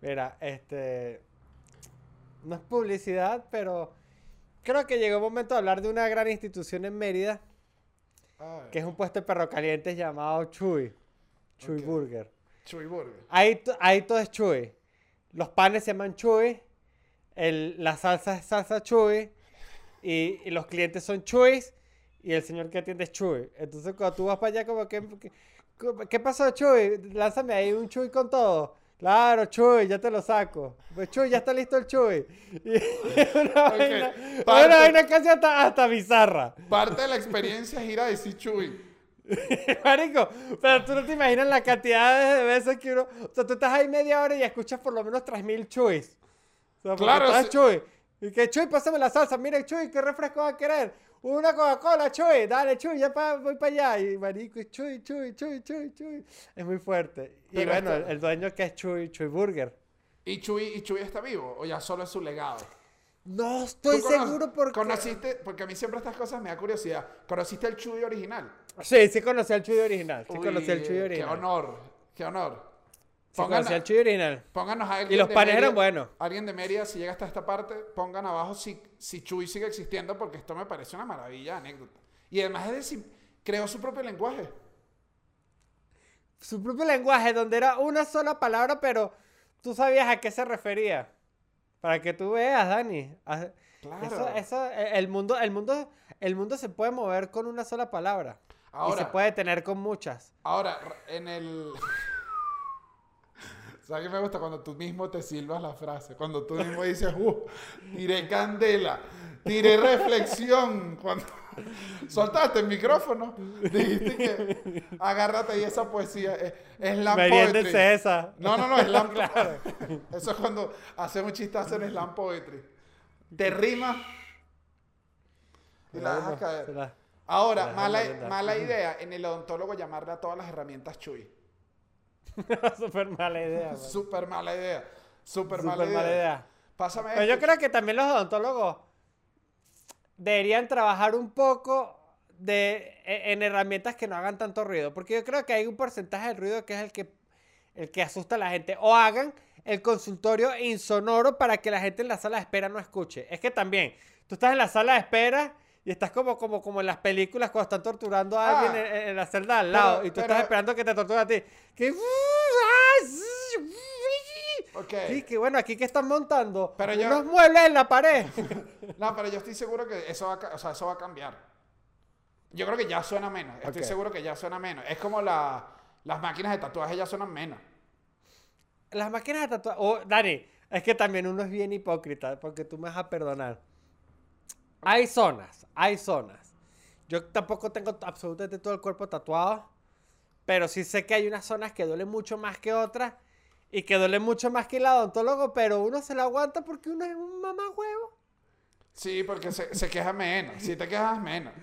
Mira, este. No es publicidad, pero creo que llegó el momento de hablar de una gran institución en Mérida, que es un puesto de perro caliente llamado Chuy. Chuy. Burger. Chuy Burger. Ahí, to- ahí todo es Chuy. Los panes se llaman Chuy, el, la salsa es salsa Chuy, y, y los clientes son Chuys, y el señor que atiende es Chuy. Entonces cuando tú vas para allá como que... que- ¿Qué pasó, Chuy? Lánzame ahí un Chuy con todo. Claro, Chuy, ya te lo saco. Pues Chuy, ya está listo el Chuy. Y una Ok, vaina, parte- una vaina casi hasta, hasta bizarra. Parte de la experiencia es ir a decir chuy. Marico, pero tú no te imaginas la cantidad de veces que uno. O sea, tú estás ahí media hora y escuchas por lo menos 3000 chuys. O sea, Claro, todas sí. chuy. Y que chuy, pásame la salsa. Mira, chuy, ¿qué refresco va a querer? Una Coca-Cola, chuy. Dale, chuy, ya pa- voy para allá. Y marico, chuy, chuy, chuy, chuy, chuy. Es muy fuerte. Y Pero bueno, esto- el, dueño que es chuy, chuy burger. ¿Y Chuy, ¿Y Chuy está vivo? ¿O ya solo es su legado? No estoy ¿Tú cono- seguro porque. ¿Conociste? Porque a mí siempre estas cosas me da curiosidad. ¿Conociste el Chuy original? Sí, sí conocí al chuy original. Sí Uy, conocí al chuy Qué original. honor, qué honor. Sí Pongan, conocí al chuy original. pónganos a alguien Y los de panes eran buenos. Alguien de Mérida, si llega hasta esta parte, pongan abajo si, si Chuy sigue existiendo, porque esto me parece una maravilla anécdota. Y además es decir, creó su propio lenguaje. su propio lenguaje, donde era una sola palabra, pero tú sabías a qué se refería. Para que tú veas, Dani. A- Claro. Eso, eso, eh, el mundo, el mundo, el mundo se puede mover con una sola palabra. y Ahora, se puede tener con muchas. ahora, en el... ¿Sabes qué me gusta? Cuando tú mismo te silbas la frase. Cuando tú mismo dices, uh, tiré candela, tiré reflexión. Cuando soltaste el micrófono, dijiste que agárrate y esa poesía es, es slam poetry. esa. No, no, no, slam claro. Eso es cuando hacemos chistes en slam poetry. Te rima y la dejas caer. Ahora, la mala, mala idea en el odontólogo llamarle a todas las herramientas Chuy. Súper mala idea. Súper mala idea. Súper mala, mala idea. Pásame Pero yo creo que también los odontólogos deberían trabajar un poco de, e- en herramientas que no hagan tanto ruido. Porque yo creo que hay un porcentaje del ruido que es el que, el que asusta a la gente. O hagan el consultorio insonoro para que la gente en la sala de espera no escuche. Es que también, tú estás en la sala de espera y estás como, como, como en las películas cuando están torturando a alguien Ah. en, en la celda al lado. Pero- y tú pero- estás esperando que te torturen a ti. Que... Ok. Sí, que bueno, aquí que están montando Pero yo- unos muebles en la pared. No, pero yo estoy seguro que eso va, o sea, eso va a cambiar. Yo creo que ya suena menos. Estoy seguro que ya suena menos. Es como la- las máquinas de tatuaje ya suenan menos. Las máquinas de tatuaje. Oh, Dani, es que también uno es bien hipócrita, porque tú me vas a perdonar. Hay zonas, hay zonas. Yo tampoco tengo absolutamente todo el cuerpo tatuado, pero sí sé que hay unas zonas que duelen mucho más que otras y que duelen mucho más que el odontólogo, pero uno se la aguanta porque uno es un mamá huevo. Sí, porque se, se queja menos. Si te quejas menos.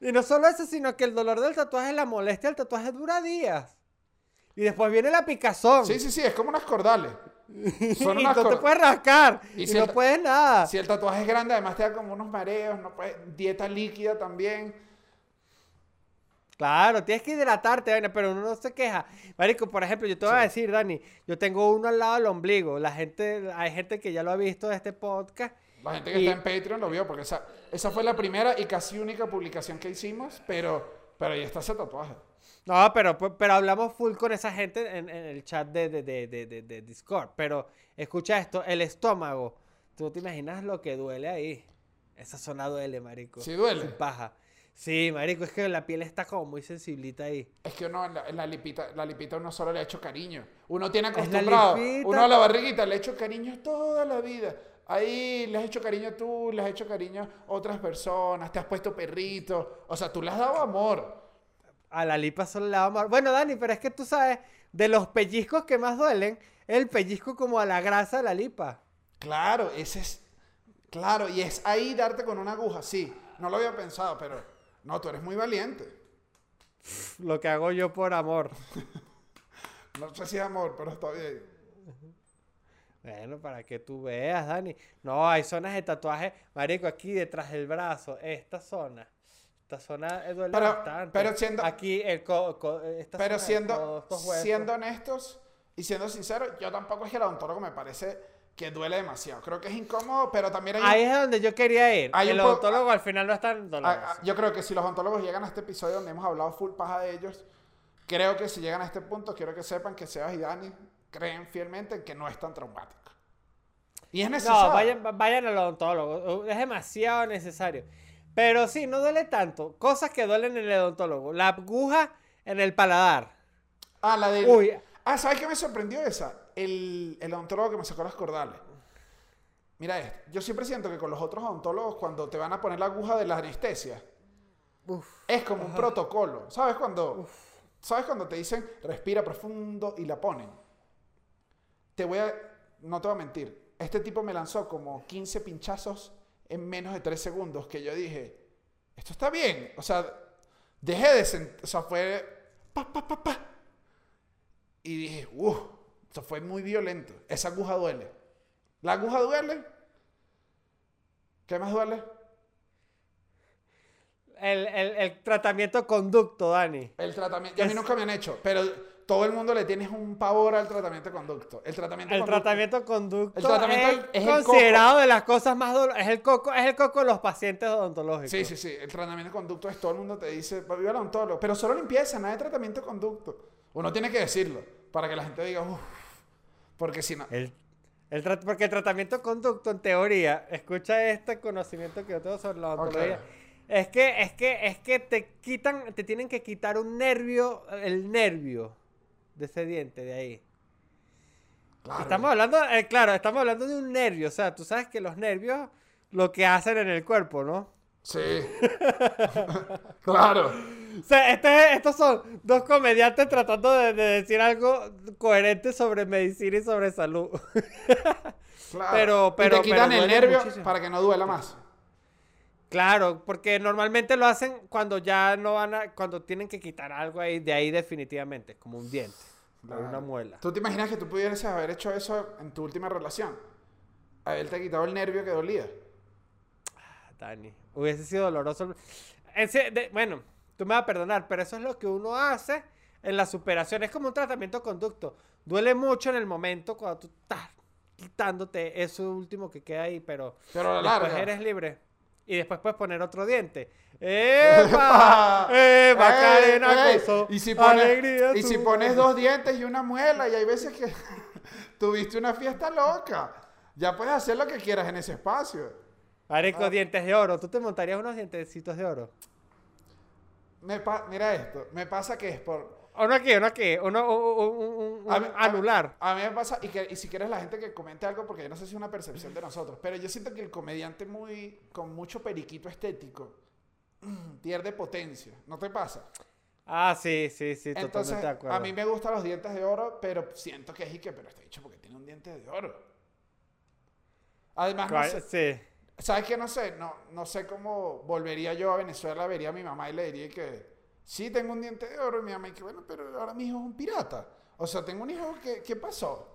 Y no solo eso, sino que el dolor del tatuaje, la molestia del tatuaje dura días. Y después viene la picazón. Sí, sí, sí, es como unas cordales. Son y no te puedes rascar. Y Y, si no puedes nada. Si el tatuaje es grande, además te da como unos mareos, no puedes- dieta líquida también. Claro, tienes que hidratarte, pero uno no se queja. Marico, por ejemplo, yo te voy a decir, Dani, yo tengo uno al lado del ombligo. La gente, hay gente que ya lo ha visto de este podcast. La gente que Y- está en Patreon lo vio, porque esa, esa fue la primera y casi única publicación que hicimos, pero, pero ahí está ese tatuaje. No, pero, pero hablamos full con esa gente en, en el chat de, de, de, de, Discord. Pero escucha esto, el estómago. Tú te imaginas lo que duele ahí. Esa zona duele, marico. Sí duele. Sin paja. Sí, marico, es que la piel está como muy sensiblita ahí. Es que uno la, la lipita, la lipita uno solo le ha hecho cariño. Uno tiene acostumbrado. Uno a la barriguita le ha hecho cariño toda la vida. Ahí le has hecho cariño tú, le has hecho cariño a otras personas, te has puesto perrito. O sea, tú le has dado amor. A la lipa solo le damos amor. Bueno, Dani, pero es que tú sabes, de los pellizcos que más duelen, el pellizco como a la grasa de la lipa. Claro, ese es. Claro, y es ahí darte con una aguja, sí. No lo había pensado, pero. No, tú eres muy valiente. Lo que hago yo por amor. No sé si es amor, pero está bien. Bueno, para que tú veas, Dani. No, hay zonas de tatuaje, marico, aquí detrás del brazo, esta zona. Esta zona eh, duele Pero- bastante. pero siendo- Aquí, el co- co- esta Pero zona siendo, siendo honestos y siendo sinceros, yo tampoco es que el odontólogo me parece que duele demasiado. Creo que es incómodo, pero también hay... un- Ahí es donde yo quería ir. Hay el un odontólogo al final no es tan Ah, doloroso. ah, yo creo que si los ontólogos llegan a este episodio donde hemos hablado full paja de ellos, creo que si llegan a este punto, quiero que sepan que Sebas y Dani creen fielmente en que no es tan traumático. Y es necesario. No, vayan, vayan al odontólogo. Es demasiado necesario. Pero sí, no duele tanto. Cosas que duelen en el odontólogo. La aguja en el paladar. Ah, la de... Uy. Ah, ¿sabes qué me sorprendió esa? El, el odontólogo que me sacó las cordales. Mira esto. Yo siempre siento que con los otros odontólogos, cuando te van a poner la aguja de la anestesia, Uf. es como un protocolo. ¿Sabes cuando, ¿Sabes cuando te dicen respira profundo y la ponen? Te voy a... No te voy a mentir. Este tipo me lanzó como 15 pinchazos en menos de 3 segundos que yo dije, esto está bien. O sea, dejé de... sent- O sea, fue... Pa, pa, pa, pa. Y dije, uff, esto fue muy violento. Esa aguja duele. ¿La aguja duele? ¿Qué más duele? El, el- el tratamiento conducto, Dani. El tratamiento, a mí nunca me han hecho, pero todo el mundo le tiene un pavor al tratamiento de conducto. El tratamiento El conducto- tratamiento conducto El tratamiento es, es el considerado de las cosas más dolorosas. Es el coco, es el coco de los pacientes odontológicos. Sí, sí, sí. El tratamiento de conducto es todo el mundo te dice, va al odontólogo, pero solo limpieza, nada de tratamiento de conducto. Uno tiene que decirlo para que la gente diga, uff, porque si no. El, el porque el tratamiento conducto, en teoría, escucha este conocimiento que yo tengo sobre la odontología. Ok. Es que, es que, es que te quitan, te tienen que quitar un nervio, el nervio de ese diente de ahí. Claro. Estamos hablando, eh, claro, estamos hablando de un nervio. O sea, tú sabes que los nervios lo que hacen en el cuerpo, ¿no? Sí. claro. O sea, este- estos son dos comediantes tratando de, de decir algo coherente sobre medicina y sobre salud. claro. Pero- Y pero- te quitan pero el nervio muchísimo. para que no duela más. Claro, porque normalmente lo hacen cuando ya no van a, cuando tienen que quitar algo ahí, de ahí definitivamente, como un diente, o una muela. ¿Tú te imaginas que tú pudieras haber hecho eso en tu última relación? Haberte quitado el nervio que dolía. Ah, Dani, hubiese sido doloroso. Ese- de- bueno, tú me vas a perdonar, pero eso es lo que uno hace en la superación. Es como un tratamiento conducto. Duele mucho en el momento cuando tú estás quitándote eso último que queda ahí, pero Pero a la después larga. eres libre. Y después puedes poner otro diente. Y si pones, alegría y si pones dos dientes y una muela, y hay veces que tuviste una fiesta loca. Ya puedes hacer lo que quieras en ese espacio. Marico, Ah. dientes de oro. ¿Tú te montarías unos dientecitos de oro? Me mira esto, me pasa que es por... Uno aquí, uno aquí. Uno, un, un- a mí- a mí- anular. A mí me pasa, y, que, y si quieres la gente que comente algo, porque yo no sé si es una percepción de nosotros, pero yo siento que el comediante muy con mucho periquito estético pierde potencia. ¿No te pasa? Ah, sí, sí, sí, Entonces, totalmente de acuerdo. a mí me gustan los dientes de oro, pero siento que es y que, pero está dicho porque tiene un diente de oro. Además, no ¿Cuál? sé- Sí. ¿sabes qué? No sé, no, no sé cómo volvería yo a Venezuela, vería a mi mamá y le diría que sí tengo un diente de oro, y mi mamá y que bueno, pero ahora mi hijo es un pirata. O sea, tengo un hijo que, ¿qué pasó?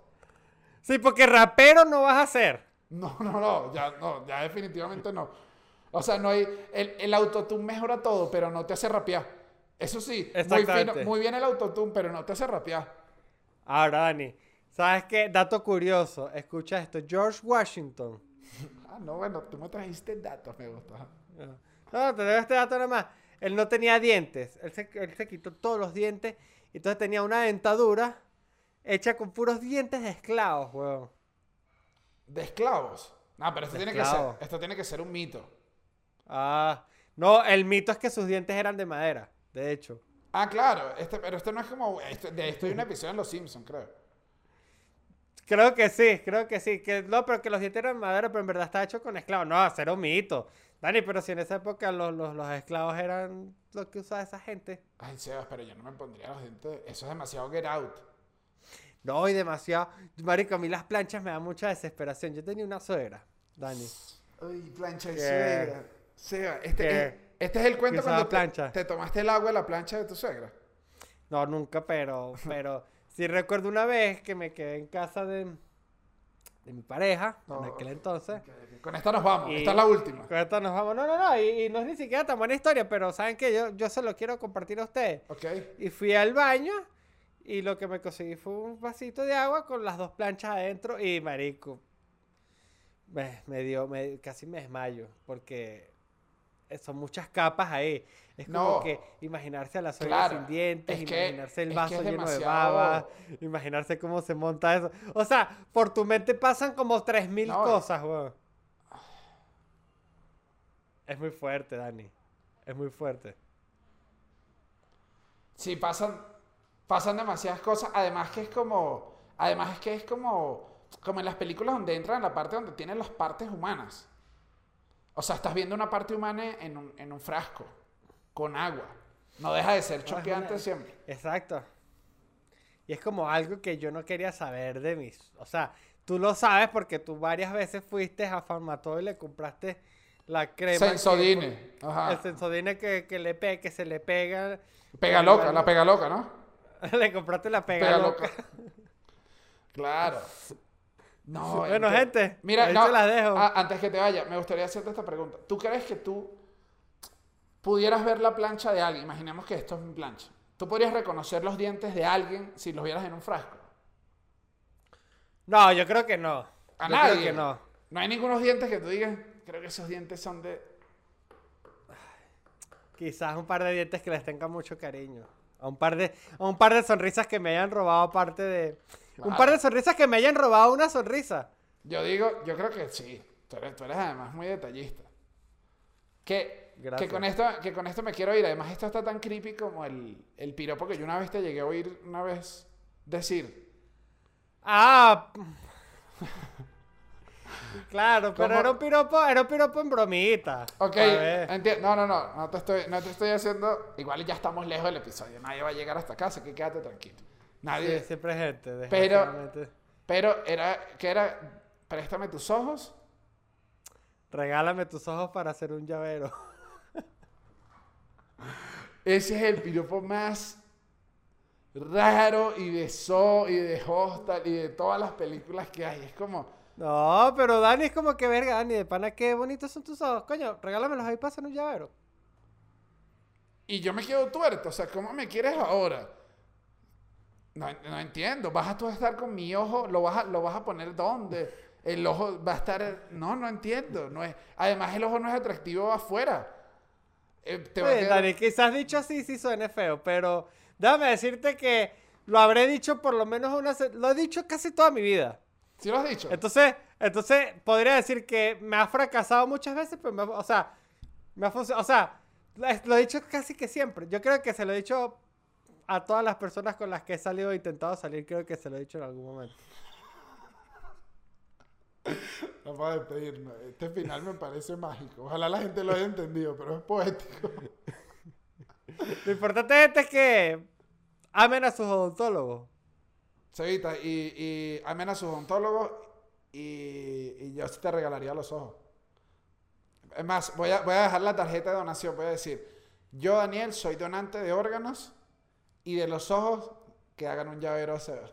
Sí, porque rapero no vas a ser. No, no, no, ya no, ya definitivamente no. O sea, no hay, el, el autotune mejora todo, pero no te hace rapear. Eso sí, muy, fino, muy bien el autotune, pero no te hace rapear. Ahora, Dani, ¿sabes qué? Dato curioso. Escucha esto. George Washington. Ah, no, bueno, tú me trajiste datos, me gusta. No, te doy este dato nada más. Él no tenía dientes. Él se, él se quitó todos los dientes. Y entonces tenía una dentadura hecha con puros dientes de esclavos, weón. De esclavos. No, pero esto De tiene, que ser, esto tiene que ser un mito. Ah, no, el mito es que sus dientes eran de madera, de hecho. Ah, claro, este, pero esto no es como. Esto, de esto hay un episodio en Los Simpsons, creo. Creo que sí, creo que sí. Que, no, pero que los dientes eran de madera, pero en verdad está hecho con esclavos. No, cero mito. Dani, pero si en esa época los, los, los esclavos eran lo que usaba esa gente. Ay, Sebas, pero yo no me pondría los dientes. Eso es demasiado get out. No, y demasiado. Marico, a mí las planchas me dan mucha desesperación. Yo tenía una suegra, Dani. Ay, plancha ¿Qué? suegra. Seba, este, es, este es el cuento ¿Qué usaba cuando te, plancha? te tomaste el agua de la plancha de tu suegra. No, nunca, pero, pero sí recuerdo una vez que me quedé en casa de, de mi pareja, No, en aquel entonces. Con esta nos vamos. Y- Esta es la última. Con esto nos vamos. No, no, no, y, y no es ni siquiera tan buena historia, pero saben que yo, yo se lo quiero compartir a ustedes. ¿Ok? Y fui al baño y lo que me conseguí fue un vasito de agua con las dos planchas adentro y marico. Me, me dio, me, casi me desmayo porque son muchas capas ahí. Es como No. que imaginarse a la suegra Claro, sin dientes, que- imaginarse el es que vaso es lleno de baba, imaginarse cómo se monta eso. O sea, por tu mente pasan como 3000 No, cosas, weón. Es muy fuerte, Dani. Es muy fuerte. Sí, pasan, pasan demasiadas cosas. Además que es como, además es que es como, como en las películas donde entran en la parte donde tienen las partes humanas. O sea, estás viendo una parte humana en un, en un frasco, con agua. No deja de ser choqueante siempre. Exacto. Y es como algo que yo no quería saber de mis. O sea, tú lo sabes porque tú varias veces fuiste a Farmatodo y le compraste la crema. que- Sensodine. Ajá. El sensodine que, que le pe- que se le pega. Pega loca, la pega loca, ¿no? le compraste la pega, Pega loca. loca. Claro. No, Bueno, ente- gente, Mira, ahí no, las dejo. a- antes que te vaya, me gustaría hacerte esta pregunta. ¿Tú crees que tú pudieras ver la plancha de alguien? Imaginemos que esto es mi plancha. ¿Tú podrías reconocer los dientes de alguien si los vieras en un frasco? No, yo creo que no. A yo nadie. creo que no. No hay ningunos dientes que tú digas, creo que esos dientes son de... Quizás un par de dientes que les tenga mucho cariño. A un par de, a un par de sonrisas que me hayan robado aparte de. Un par de sonrisas que me hayan robado una sonrisa. Yo digo, yo creo que sí. Tú eres, tú eres además muy detallista. Que, que, con esto, que con esto me quiero ir. Además, esto está tan creepy como el, el piropo que yo una vez te llegué a oír una vez decir. Ah. claro, pero ¿Cómo? era un piropo, era un piropo en bromita. Ok, A ver. enti- no, no, no, no te, estoy, no te estoy haciendo. Igual ya estamos lejos del episodio. Nadie va a llegar hasta acá, así que quédate tranquilo. Nadie. Sí, siempre hay gente. Pero-. Pero era, que era, préstame tus ojos. Regálame tus ojos para hacer un llavero. Ese es el piropo más raro y de So y de Hostal y de todas las películas que hay. Es como, No, pero Dani es como que verga, Dani, de pana, qué bonitos son tus ojos. Coño, regálamelos ahí para hacer un llavero. y yo me quedo tuerto. O sea, ¿cómo me quieres ahora? No, no entiendo. ¿Vas a tú a estar con mi ojo? ¿Lo vas a, lo vas a poner dónde? El ojo va a estar... No, no entiendo. No es... Además, el ojo no es atractivo afuera. Eh, te Oye, quedar- Dani, quizás dicho así sí suene feo, pero déjame decirte que lo habré dicho por lo menos una... Lo he dicho casi toda mi vida. ¿Sí lo has dicho? Entonces, entonces podría decir que me ha fracasado muchas veces, pero me ha- o sea, me ha funcionado, o sea, lo he dicho casi que siempre. Yo creo que se lo he dicho a todas las personas con las que he salido e intentado salir, creo que se lo he dicho en algún momento. Vamos a despedirnos. Este final me parece mágico. Ojalá la gente lo haya entendido, pero es poético. Lo importante es que amen a sus odontólogos. Cevita, y, y amen a sus odontólogos y, y yo sí te regalaría los ojos. Es más, voy a, voy a dejar la tarjeta de donación. Voy a decir, yo, Daniel, soy donante de órganos y de los ojos que hagan un llavero a Seba.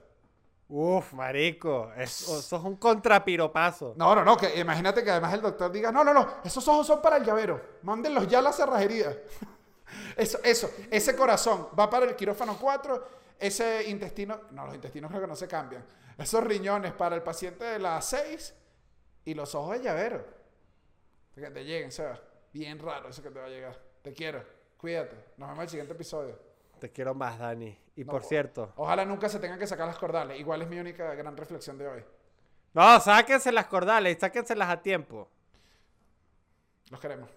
Uf, marico, es- o- sos un contrapiropazo. No, no, no, que imagínate que además el doctor diga, no, no, no, esos ojos son para el llavero, mándenlos ya a la cerrajería. Eso, eso, ese corazón va para el quirófano 4, ese intestino, no, los intestinos creo que no se cambian, esos riñones para el paciente de la 6 y los ojos de llavero. Que te lleguen, Seba. Bien raro eso que te va a llegar. Te quiero, cuídate, nos vemos en el siguiente episodio. Te quiero más, Dani. Y No, por cierto, Ojalá nunca se tengan que sacar las cordales, igual es mi única gran reflexión de hoy. no, sáquense las cordales, sáquenselas a tiempo. Los queremos.